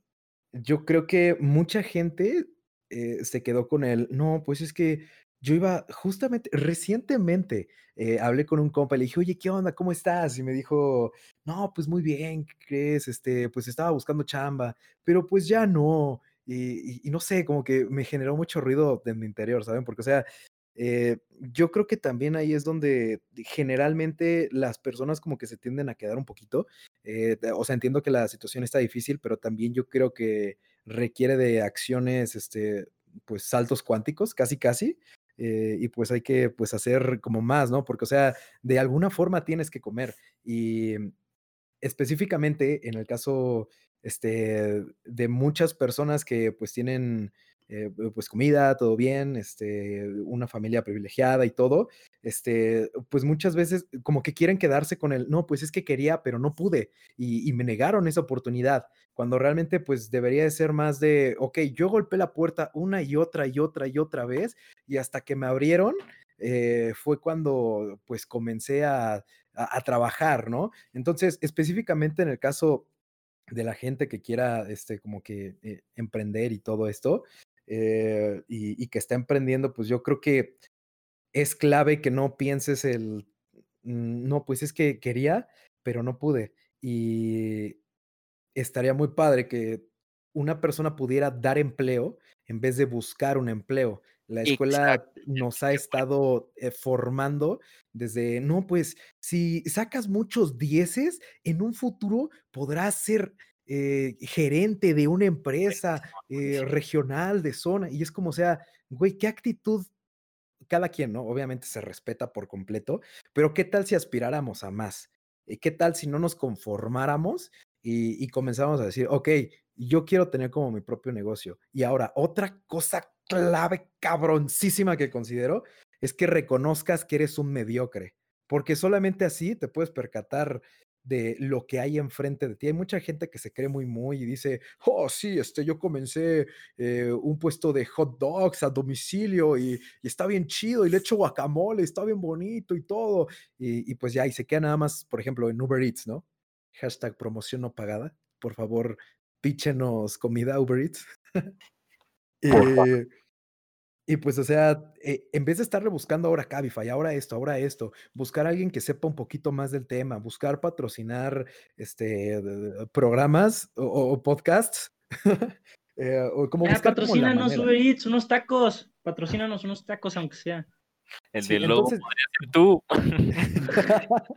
yo creo que mucha gente eh, se quedó con él. No, pues es que yo iba justamente, recientemente eh, hablé con un compa y le dije, oye, ¿qué onda? ¿Cómo estás? Y me dijo, no, pues muy bien, ¿qué crees? Este, pues estaba buscando chamba, pero pues ya no. Y, no sé, como que me generó mucho ruido en mi interior, ¿saben? Porque, o sea, eh, yo creo que también ahí es donde generalmente las personas como que se tienden a quedar un poquito. Eh, o sea, entiendo que la situación está difícil, pero también yo creo que requiere de acciones, este, pues saltos cuánticos, casi, casi. Eh, y pues hay que pues hacer como más, ¿no? Porque, o sea, de alguna forma tienes que comer. Y específicamente en el caso este, de muchas personas que pues tienen eh, pues comida, todo bien, este, una familia privilegiada y todo, este, pues muchas veces como que quieren quedarse con el, no, pues es que quería, pero no pude y, me negaron esa oportunidad, cuando realmente pues debería de ser más de, ok, yo golpeé la puerta una y otra y otra y otra vez y hasta que me abrieron. Eh, fue cuando pues comencé a, a, trabajar, ¿no? Entonces, específicamente en el caso de la gente que quiera, este, como que eh, emprender y todo esto, eh, y, que está emprendiendo, pues yo creo que es clave que no pienses el, mm, no, pues es que quería, pero no pude. Y estaría muy padre que una persona pudiera dar empleo en vez de buscar un empleo. La escuela nos ha estado eh, formando desde, no, pues si sacas muchos dieces, en un futuro podrás ser eh, gerente de una empresa eh, regional de zona. Y es como, o sea, güey, ¿qué actitud? Cada quien, ¿no? Obviamente se respeta por completo, pero ¿qué tal si aspiráramos a más? ¿Qué tal si no nos conformáramos y, y comenzamos a decir, ok, yo quiero tener como mi propio negocio? Y ahora, otra cosa clave cabroncísima que considero es que reconozcas que eres un mediocre, porque solamente así te puedes percatar de lo que hay enfrente de ti. Hay mucha gente que se cree muy, muy y dice, oh, sí, este, yo comencé eh, un puesto de hot dogs a domicilio y, está bien chido y le echo guacamole, está bien bonito y todo. Y, y, pues ya, y se queda nada más, por ejemplo, en Uber Eats, ¿no? Hashtag promoción no pagada. Por favor, píchenos comida Uber Eats. Eh, y pues, o sea, eh, en vez de estarle buscando ahora Cabify, ahora esto, ahora esto, buscar a alguien que sepa un poquito más del tema, buscar patrocinar este, programas o, podcasts. eh, o como ya, patrocínanos Uber Eats, unos tacos, patrocínanos unos tacos, aunque sea. El de logo podría ser tú.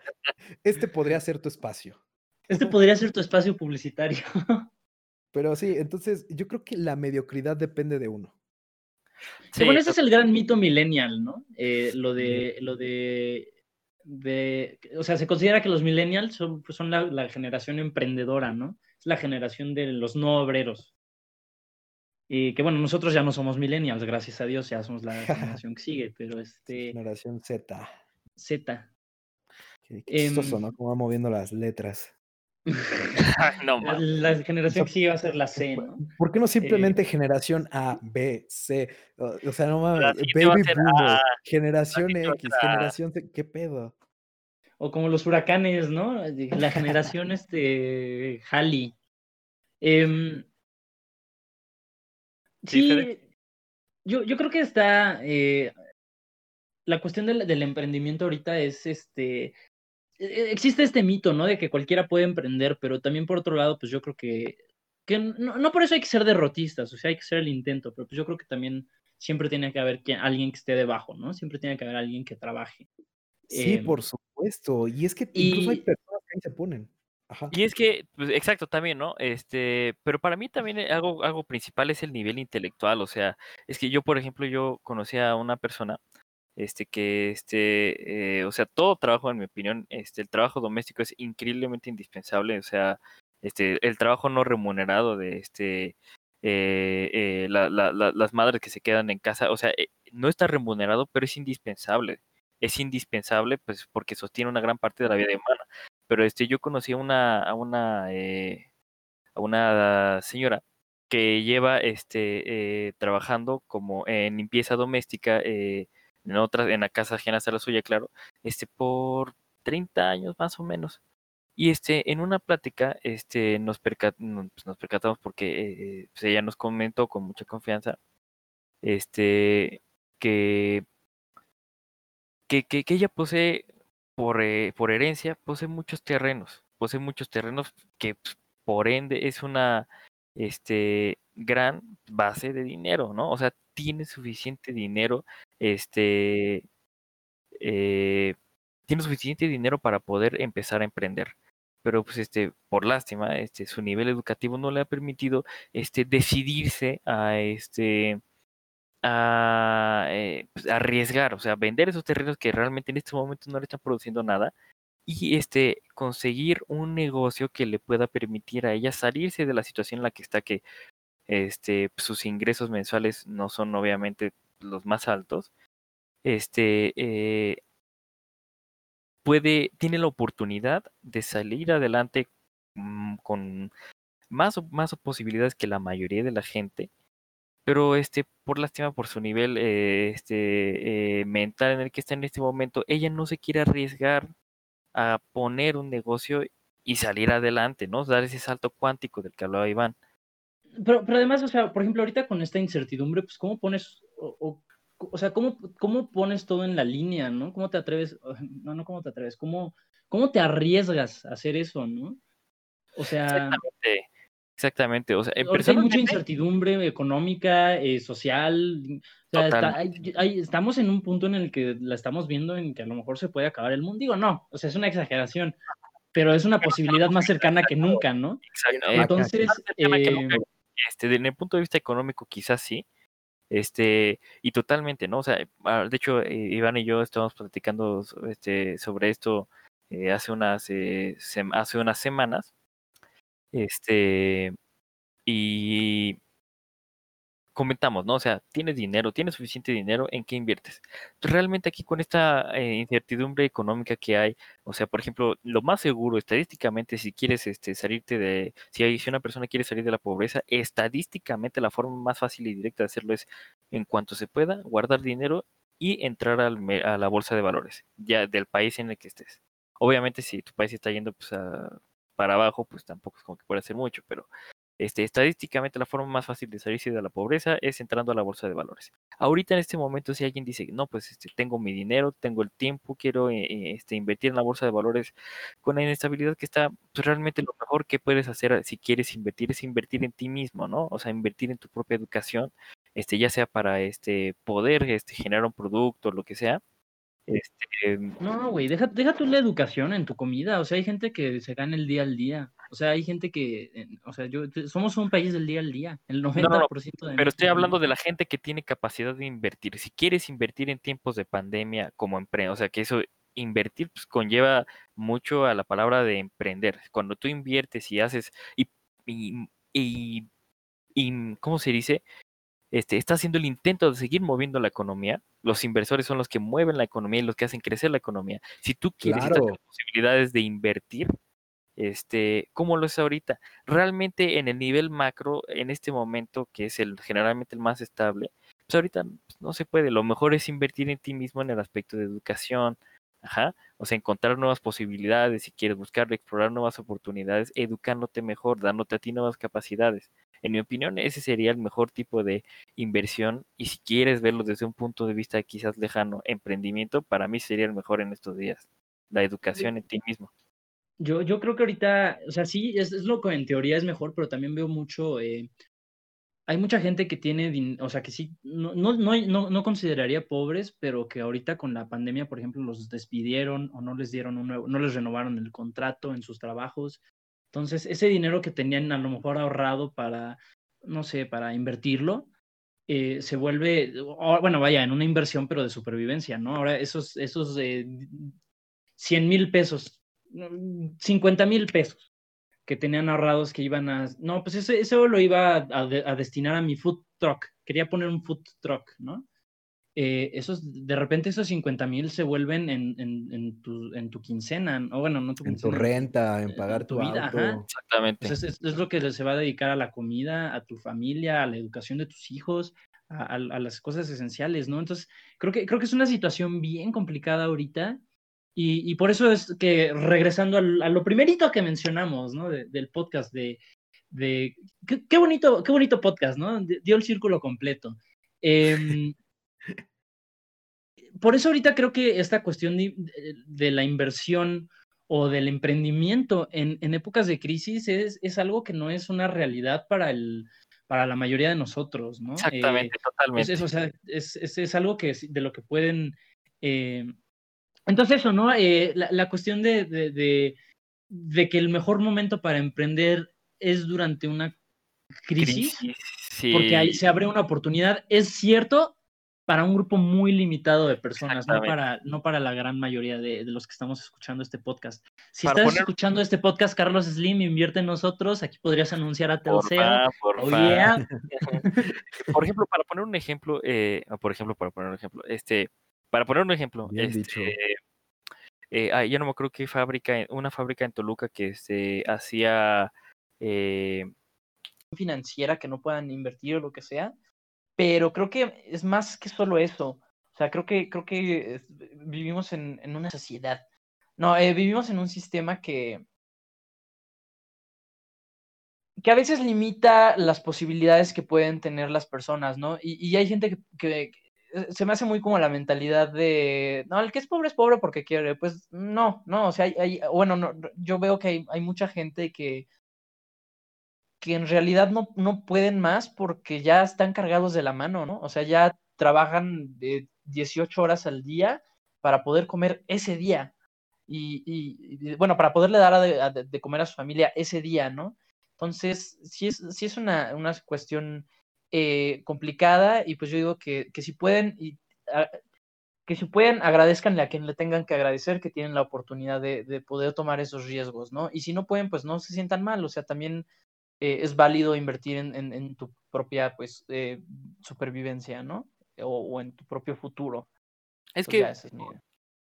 este podría ser tu espacio. Este podría ser tu espacio publicitario. Pero sí, entonces yo creo que la mediocridad depende de uno. Sí, bueno, ese es el gran mito millennial, ¿no? Eh, lo de, lo de, o sea, se considera que los millennials son, pues, son la, generación emprendedora, ¿no? Es la generación de los no obreros. Y que bueno, nosotros ya no somos millennials, gracias a Dios, ya somos la generación que sigue, pero este... Generación Z. Z. Qué, qué em, ¿no? Cómo va moviendo las letras. no, la generación sigue va a ser la C, ¿no? ¿Por qué no simplemente eh, generación A, B, C? O sea, no mames, Baby Boomer, generación X, generación C, ¿qué pedo? O como los huracanes, ¿no? La generación este Halley. Em, sí, yo, yo creo que está. Eh, la cuestión del, del emprendimiento ahorita es este existe este mito, ¿no? De que cualquiera puede emprender, pero también por otro lado, pues yo creo que, que no, por eso hay que ser derrotistas, o sea, hay que hacer el intento, pero pues yo creo que también siempre tiene que haber alguien que esté debajo, ¿no? Siempre tiene que haber alguien que trabaje. Sí, em, por supuesto. Y es que incluso hay personas que ahí se ponen. Y es que, pues, exacto, también, ¿no? Este, pero para mí también algo, algo principal es el nivel intelectual, o sea, es que yo, por ejemplo, yo conocí a una persona este que este, eh, o sea, todo trabajo, en mi opinión, este, el trabajo doméstico es increíblemente indispensable, o sea, este, el trabajo no remunerado de este, eh, eh, las madres que se quedan en casa, o sea, no está remunerado, pero es indispensable, es indispensable, pues, porque sostiene una gran parte de la vida humana. Pero este, yo conocí a una, a una, a una señora que lleva este trabajando como en limpieza doméstica eh, en otras, en la casa ajena a la suya, claro, este, por 30 años más o menos. Y este, en una plática, este, nos, percat pues, nos percatamos porque eh, pues, ella nos comentó con mucha confianza, este, que, que, que, ella posee, por, eh, por herencia, posee muchos terrenos, posee muchos terrenos que pues, por ende es una, este, gran base de dinero, ¿no? O sea, tiene suficiente dinero, este, eh, tiene suficiente dinero para poder empezar a emprender. Pero pues este, por lástima, este, su nivel educativo no le ha permitido este, decidirse a este a eh, pues, arriesgar, o sea, vender esos terrenos que realmente en este momento no le están produciendo nada y este conseguir un negocio que le pueda permitir a ella salirse de la situación en la que está que este, sus ingresos mensuales no son obviamente los más altos, este, eh, puede, tiene la oportunidad de salir adelante mm, con más, más posibilidades que la mayoría de la gente, pero este, por lástima por su nivel eh, este, eh, mental en el que está en este momento, ella no se quiere arriesgar a poner un negocio y salir adelante, ¿no? Dar ese salto cuántico del que hablaba Iván. Pero, pero además, o sea, por ejemplo, ahorita con esta incertidumbre, pues, ¿cómo pones, o, o, sea, ¿cómo, cómo pones todo en la línea, ¿no? ¿Cómo te atreves, no, no, ¿cómo te atreves? ¿Cómo, cómo te arriesgas a hacer eso, ¿no? O sea... Exactamente. Exactamente, o sea, hay mucha incertidumbre económica, eh, social, o sea, estamos en un punto en el que la estamos viendo en que a lo mejor se puede acabar el mundo. Digo, no, o sea, es una exageración, pero es una posibilidad más cercana que nunca, ¿no? Exacto. Entonces, eh, este, en el punto de vista económico quizás sí, este, y totalmente, ¿no? O sea, ah, de hecho, eh, Iván y yo estamos platicando este, sobre esto eh, hace, unas, hace unas semanas, este, y comentamos, ¿no? O sea, tienes dinero, tienes suficiente dinero, ¿en qué inviertes? Realmente aquí con esta eh, incertidumbre económica que hay, o sea, por ejemplo, lo más seguro estadísticamente, si quieres este, salirte de, si, hay, si una persona quiere salir de la pobreza, estadísticamente la forma más fácil y directa de hacerlo es, en cuanto se pueda, guardar dinero y entrar al, a la bolsa de valores, ya del país en el que estés. Obviamente, si tu país está yendo pues, para abajo, pues tampoco es como que pueda hacer mucho, pero este, estadísticamente la forma más fácil de salirse de la pobreza es entrando a la bolsa de valores. Ahorita en este momento si alguien dice, no, pues este, tengo mi dinero, tengo el tiempo, quiero eh, eh, este, invertir en la bolsa de valores con la inestabilidad que está, pues realmente lo mejor que puedes hacer si quieres invertir es invertir en ti mismo, ¿no? O sea, invertir en tu propia educación, este, ya sea para este, poder este, generar un producto, lo que sea, este, no, güey, deja, deja tú la educación en tu comida. O sea, hay gente que se gana el día al día. O sea, hay gente que, o sea, yo, somos un país del día al día. El 90% de Pero estoy hablando de la gente que tiene capacidad de invertir. Si quieres invertir en tiempos de pandemia como empresa, o sea, que eso invertir pues, conlleva mucho a la palabra de emprender. Cuando tú inviertes y haces y, y, y, y ¿cómo se dice? Este, está haciendo el intento de seguir moviendo la economía. Los inversores son los que mueven la economía y los que hacen crecer la economía. Si tú quieres posibilidades de invertir, este, ¿cómo lo es ahorita? Realmente en el nivel macro, en este momento, que es el generalmente el más estable, pues ahorita pues, no se puede. Lo mejor es invertir en ti mismo en el aspecto de educación, Ajá. O sea, encontrar nuevas posibilidades, si quieres buscar, explorar nuevas oportunidades, educándote mejor, dándote a ti nuevas capacidades. En mi opinión, ese sería el mejor tipo de inversión y si quieres verlo desde un punto de vista quizás lejano, emprendimiento, para mí sería el mejor en estos días, la educación en ti mismo. Yo, yo creo que ahorita, o sea, sí, es, es lo que en teoría es mejor, pero también veo mucho, eh, hay mucha gente que tiene, o sea, que sí, no, no, no, no consideraría pobres, pero que ahorita con la pandemia, por ejemplo, los despidieron o no les dieron un nuevo, no les renovaron el contrato en sus trabajos entonces, ese dinero que tenían a lo mejor ahorrado para, no sé, para invertirlo, eh, se vuelve, bueno, vaya, en una inversión, pero de supervivencia, ¿no? Ahora esos, esos eh, 100 mil pesos, 50 mil pesos que tenían ahorrados que iban a, no, pues ese, ese lo iba a, a destinar a mi food truck, quería poner un food truck, ¿no? eh, esos, de repente esos 50 mil se vuelven en, en, en, tu, en tu quincena, o bueno, no tu En tu renta, en pagar tu, vida. Exactamente. es, lo que se va a dedicar a la comida, a tu familia, a la educación de tus hijos, a, a, las cosas esenciales, ¿no? Entonces, creo que, creo que es una situación bien complicada ahorita. Y, y por eso es que, regresando a lo primerito que mencionamos, ¿no? del podcast, de, de qué, qué, bonito, qué bonito podcast, ¿no? Dio el círculo completo. Eh, por eso ahorita creo que esta cuestión de, la inversión o del emprendimiento en, épocas de crisis es, es, algo que no es una realidad para, el, para la mayoría de nosotros, ¿no? Exactamente, eh, totalmente. Es, o sea, es, algo que de lo que pueden... Eh, entonces eso, ¿no? Eh, la, cuestión de, de, de, que el mejor momento para emprender es durante una crisis, porque ahí se abre una oportunidad. Es cierto, para un grupo muy limitado de personas, no para, no para la gran mayoría de, los que estamos escuchando este podcast. Si estás escuchando este podcast, Carlos Slim, invierte en nosotros, aquí podrías anunciar a Telcel. Por, oh, por ejemplo, para poner un ejemplo, eh, por ejemplo, para poner un ejemplo, este, para poner un ejemplo, este, eh, ya no me acuerdo qué fábrica, una fábrica en Toluca que se hacía eh, financiera que no puedan invertir o lo que sea, pero creo que es más que solo eso. O sea, creo que, creo que vivimos en, en una sociedad. No, eh, vivimos en un sistema que, que a veces limita las posibilidades que pueden tener las personas, ¿no? Y, y hay gente que, se me hace muy como la mentalidad de, no, el que es pobre es pobre porque quiere. Pues no, no, o sea, hay, hay bueno, no, yo veo que hay, hay mucha gente que que en realidad no, no pueden más porque ya están cargados de la mano, ¿no? O sea, ya trabajan de 18 horas al día para poder comer ese día. Y, y, bueno, para poderle dar de, comer a su familia ese día, ¿no? Entonces, sí es, sí es una, una cuestión eh, complicada y pues yo digo que, que si pueden, y, que si pueden, agradezcanle a quien le tengan que agradecer que tienen la oportunidad de, de, poder tomar esos riesgos, ¿no? Y si no pueden, pues no se sientan mal, o sea, también eh, es válido invertir en, en, en tu propia, pues, eh, supervivencia, ¿no? O, o, en tu propio futuro. Es pues que,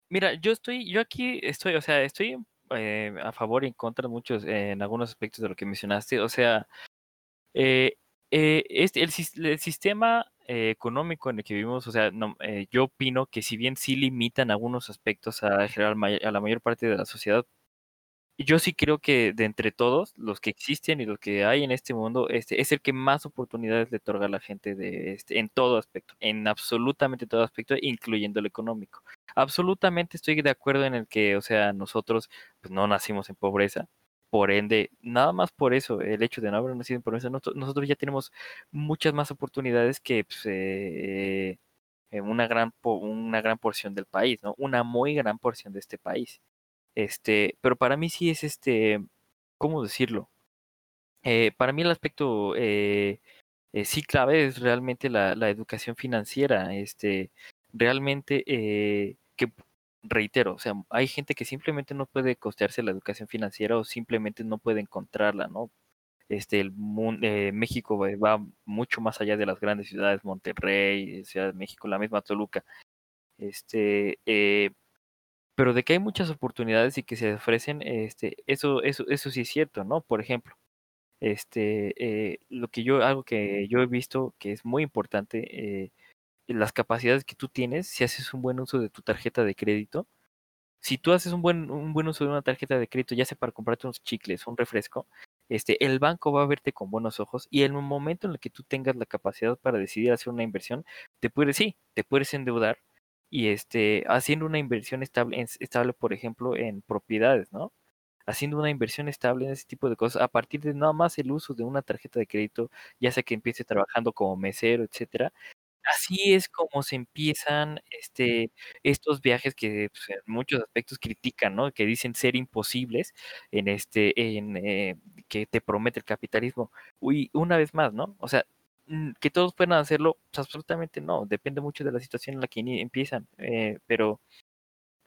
mira, yo estoy, yo aquí estoy, o sea, estoy a favor y en contra muchos, en algunos aspectos de lo que mencionaste, o sea, eh, eh, este, el, sistema eh, económico en el que vivimos, o sea, no, eh, yo opino que si bien sí limitan algunos aspectos a, a la mayor parte de la sociedad, yo sí creo que de entre todos, los que existen y los que hay en este mundo, este es el que más oportunidades le otorga a la gente de este, en todo aspecto, en absolutamente todo aspecto, incluyendo el económico. Absolutamente estoy de acuerdo en el que, o sea, nosotros pues no nacimos en pobreza, por ende, nada más por eso, el hecho de no haber nacido en pobreza, nosotros, ya tenemos muchas más oportunidades que pues, eh, una, gran, una gran porción del país, ¿no? Una muy gran porción de este país. Este, pero para mí sí es este, ¿cómo decirlo? Eh, para mí el aspecto eh, eh, sí clave es realmente la, la, educación financiera. Este, realmente eh, reitero, o sea, hay gente que simplemente no puede costearse la educación financiera o simplemente no puede encontrarla, ¿no? Este, el mundo, eh, México va mucho más allá de las grandes ciudades, Monterrey, Ciudad de México, la misma Toluca. Este, eh, pero de que hay muchas oportunidades y que se ofrecen, este, eso, eso, eso sí es cierto, ¿no? Por ejemplo, este, eh, lo que yo, algo que yo he visto que es muy importante, las capacidades que tú tienes, si haces un buen uso de tu tarjeta de crédito, si tú haces un buen, un buen uso de una tarjeta de crédito, ya sea para comprarte unos chicles, un refresco, este, el banco va a verte con buenos ojos y en un momento en el que tú tengas la capacidad para decidir hacer una inversión, te puedes, sí, te puedes endeudar y este, haciendo una inversión estable, estable, por ejemplo, en propiedades, ¿no? Haciendo una inversión estable en ese tipo de cosas, a partir de nada más el uso de una tarjeta de crédito, ya sea que empiece trabajando como mesero, etcétera. Así es como se empiezan este, estos viajes que pues, en muchos aspectos critican, ¿no? Que dicen ser imposibles en este, en eh, que te promete el capitalismo. Uy, una vez más, ¿no? O sea, que todos puedan hacerlo, pues absolutamente no, depende mucho de la situación en la que empiezan, eh, pero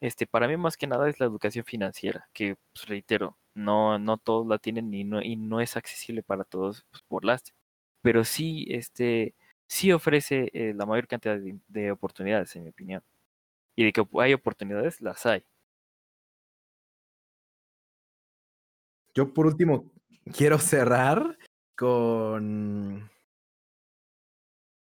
este, para mí más que nada es la educación financiera, que pues, reitero, no, no todos la tienen y no, y no es accesible para todos pues, por las, pero sí, este, sí ofrece eh, la mayor cantidad de, de oportunidades, en mi opinión, y de que hay oportunidades, las hay. Yo por último quiero cerrar con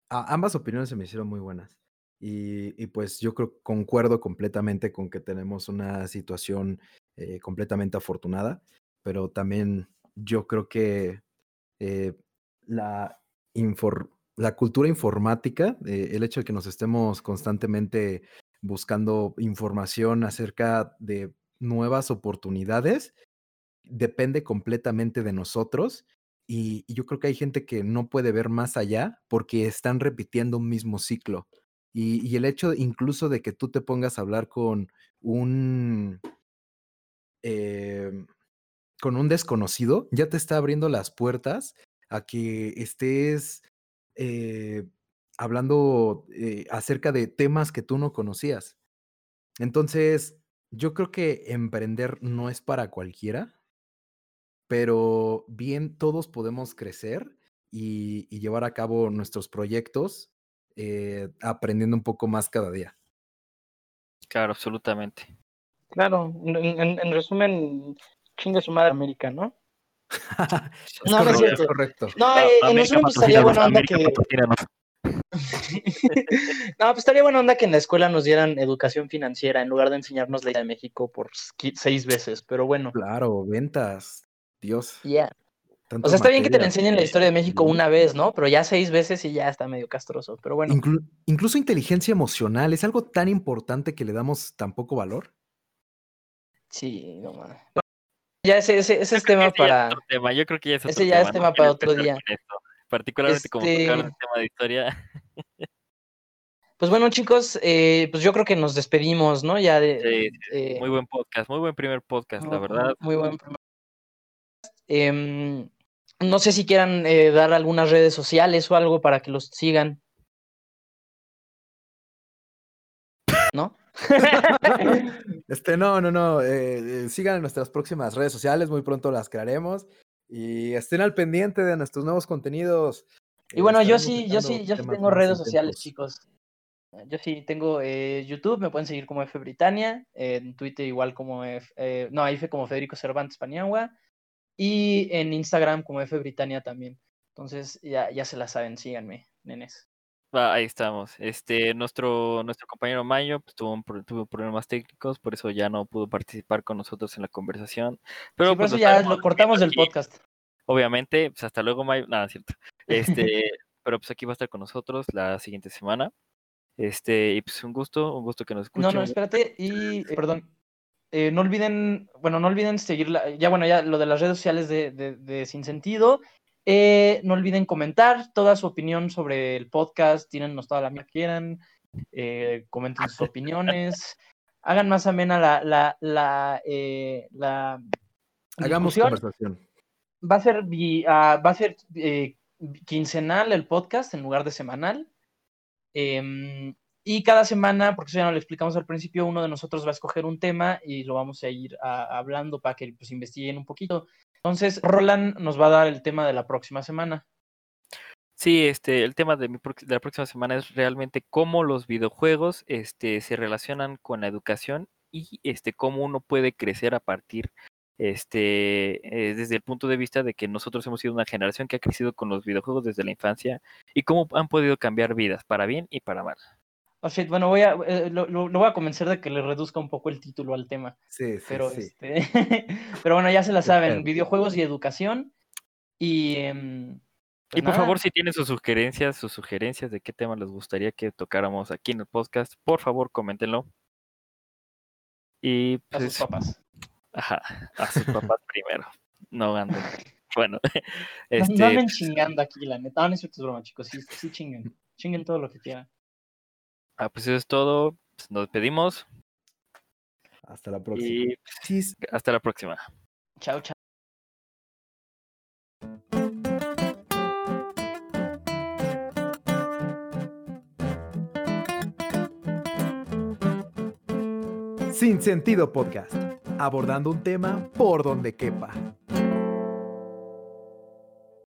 ambas opiniones se me hicieron muy buenas. Y, y, pues yo creo, concuerdo completamente con que tenemos una situación eh, completamente afortunada, pero también yo creo que eh, la, infor la cultura informática, eh, el hecho de que nos estemos constantemente buscando información acerca de nuevas oportunidades, depende completamente de nosotros y, yo creo que hay gente que no puede ver más allá porque están repitiendo un mismo ciclo. Y, el hecho incluso de que tú te pongas a hablar con un, eh, con un desconocido, ya te está abriendo las puertas a que estés eh, hablando eh, acerca de temas que tú no conocías. Entonces, yo creo que emprender no es para cualquiera pero bien todos podemos crecer y, y llevar a cabo nuestros proyectos eh, aprendiendo un poco más cada día. Claro, absolutamente. Claro, en, en, en resumen, chinga su madre América, ¿no? No, correcto, no es correcto. No, eh, en resumen, pues estaría buena onda que. no, pues estaría buena onda que en la escuela nos dieran educación financiera en lugar de enseñarnos la idea de México por seis veces, pero bueno. Claro, ventas. Dios. Ya. Yeah. O sea, está bien que te le enseñen la historia de México una vez, ¿no? Pero ya seis veces y ya está medio castroso. Pero bueno. Inclu incluso inteligencia emocional es algo tan importante que le damos tan poco valor. Sí, no mames. Ya ese, ese, ese es tema para. tema. Yo creo que ya es otro ese ya es tema para otro día. Particularmente como Este- tocaron el tema de historia. Pues bueno, chicos, eh, pues yo creo que nos despedimos, ¿no? Ya de. Sí, eh, Muy buen podcast, muy buen primer podcast, la verdad. Muy buen primer Em, no sé si quieran eh, dar algunas redes sociales o algo para que los sigan. ¿No? Este, no, no, no. eh, eh, sigan en nuestras próximas redes sociales, muy pronto las crearemos. Y estén al pendiente de nuestros nuevos contenidos. Y bueno, yo sí, yo sí, yo sí tengo redes sociales, chicos. Yo sí tengo eh, YouTube, me pueden seguir como F Britannia, en Twitter igual como F, eh, no, ahí fue como Federico Cervantes Paniagua, y en Instagram como F Britannia también. Entonces ya, ya se la saben, síganme, nenes. Ahí estamos. Este, nuestro, nuestro compañero Mayo pues, tuvo, un tuvo problemas técnicos, por eso ya no pudo participar con nosotros en la conversación. Pero Sí, por pues, eso ya lo cortamos del podcast. Obviamente, pues hasta luego, Mayo. Nada, cierto. Este, pero pues aquí va a estar con nosotros la siguiente semana. Este, y pues un gusto, un gusto que nos No, escuchen. no, espérate, y eh, perdón. eh, no olviden, bueno, no olviden seguirla, ya bueno, ya lo de las redes sociales de, de, de Sin Sentido. Eh, no olviden comentar toda su opinión sobre el podcast, tírennos toda la mía que quieran, eh, comenten sus opiniones, hagan más amena la, la, la, eh, la Hagamos discusión. conversación. Va a ser, ah, va a ser eh, quincenal el podcast en lugar de semanal. Em, y cada semana, porque eso ya no lo explicamos al principio, uno de nosotros va a escoger un tema y lo vamos a ir ah, hablando para que pues, investiguen un poquito. Entonces, Roland nos va a dar el tema de la próxima semana. Sí, este, el tema de, mi, de la próxima semana es realmente cómo los videojuegos este, se relacionan con la educación y este, cómo uno puede crecer a partir, este, eh, desde el punto de vista de que nosotros hemos sido una generación que ha crecido con los videojuegos desde la infancia y cómo han podido cambiar vidas, para bien y para mal. Oh, shit, bueno, voy a, eh, lo, lo- voy a convencer de que le reduzca un poco el título al tema. Sí, sí, Pero, sí. este, pero bueno, ya se la saben, videojuegos y educación. Y, em, pues y por nada. favor, si tienen sus sugerencias, sus sugerencias de qué tema les gustaría que tocáramos aquí en el podcast, por favor, coméntenlo. Y a sus pues, papás. Ajá, a sus papás primero. No anden. Bueno, No- este, No anden chingando aquí, la neta. No, no es broma, chicos. Sí, sí chinguen. Chinguen todo lo que quieran. Ah, pues eso es todo. Pues nos despedimos Hasta la próxima. y hasta la próxima. Chao, chao. Sin sentido podcast. Abordando un tema por donde quepa.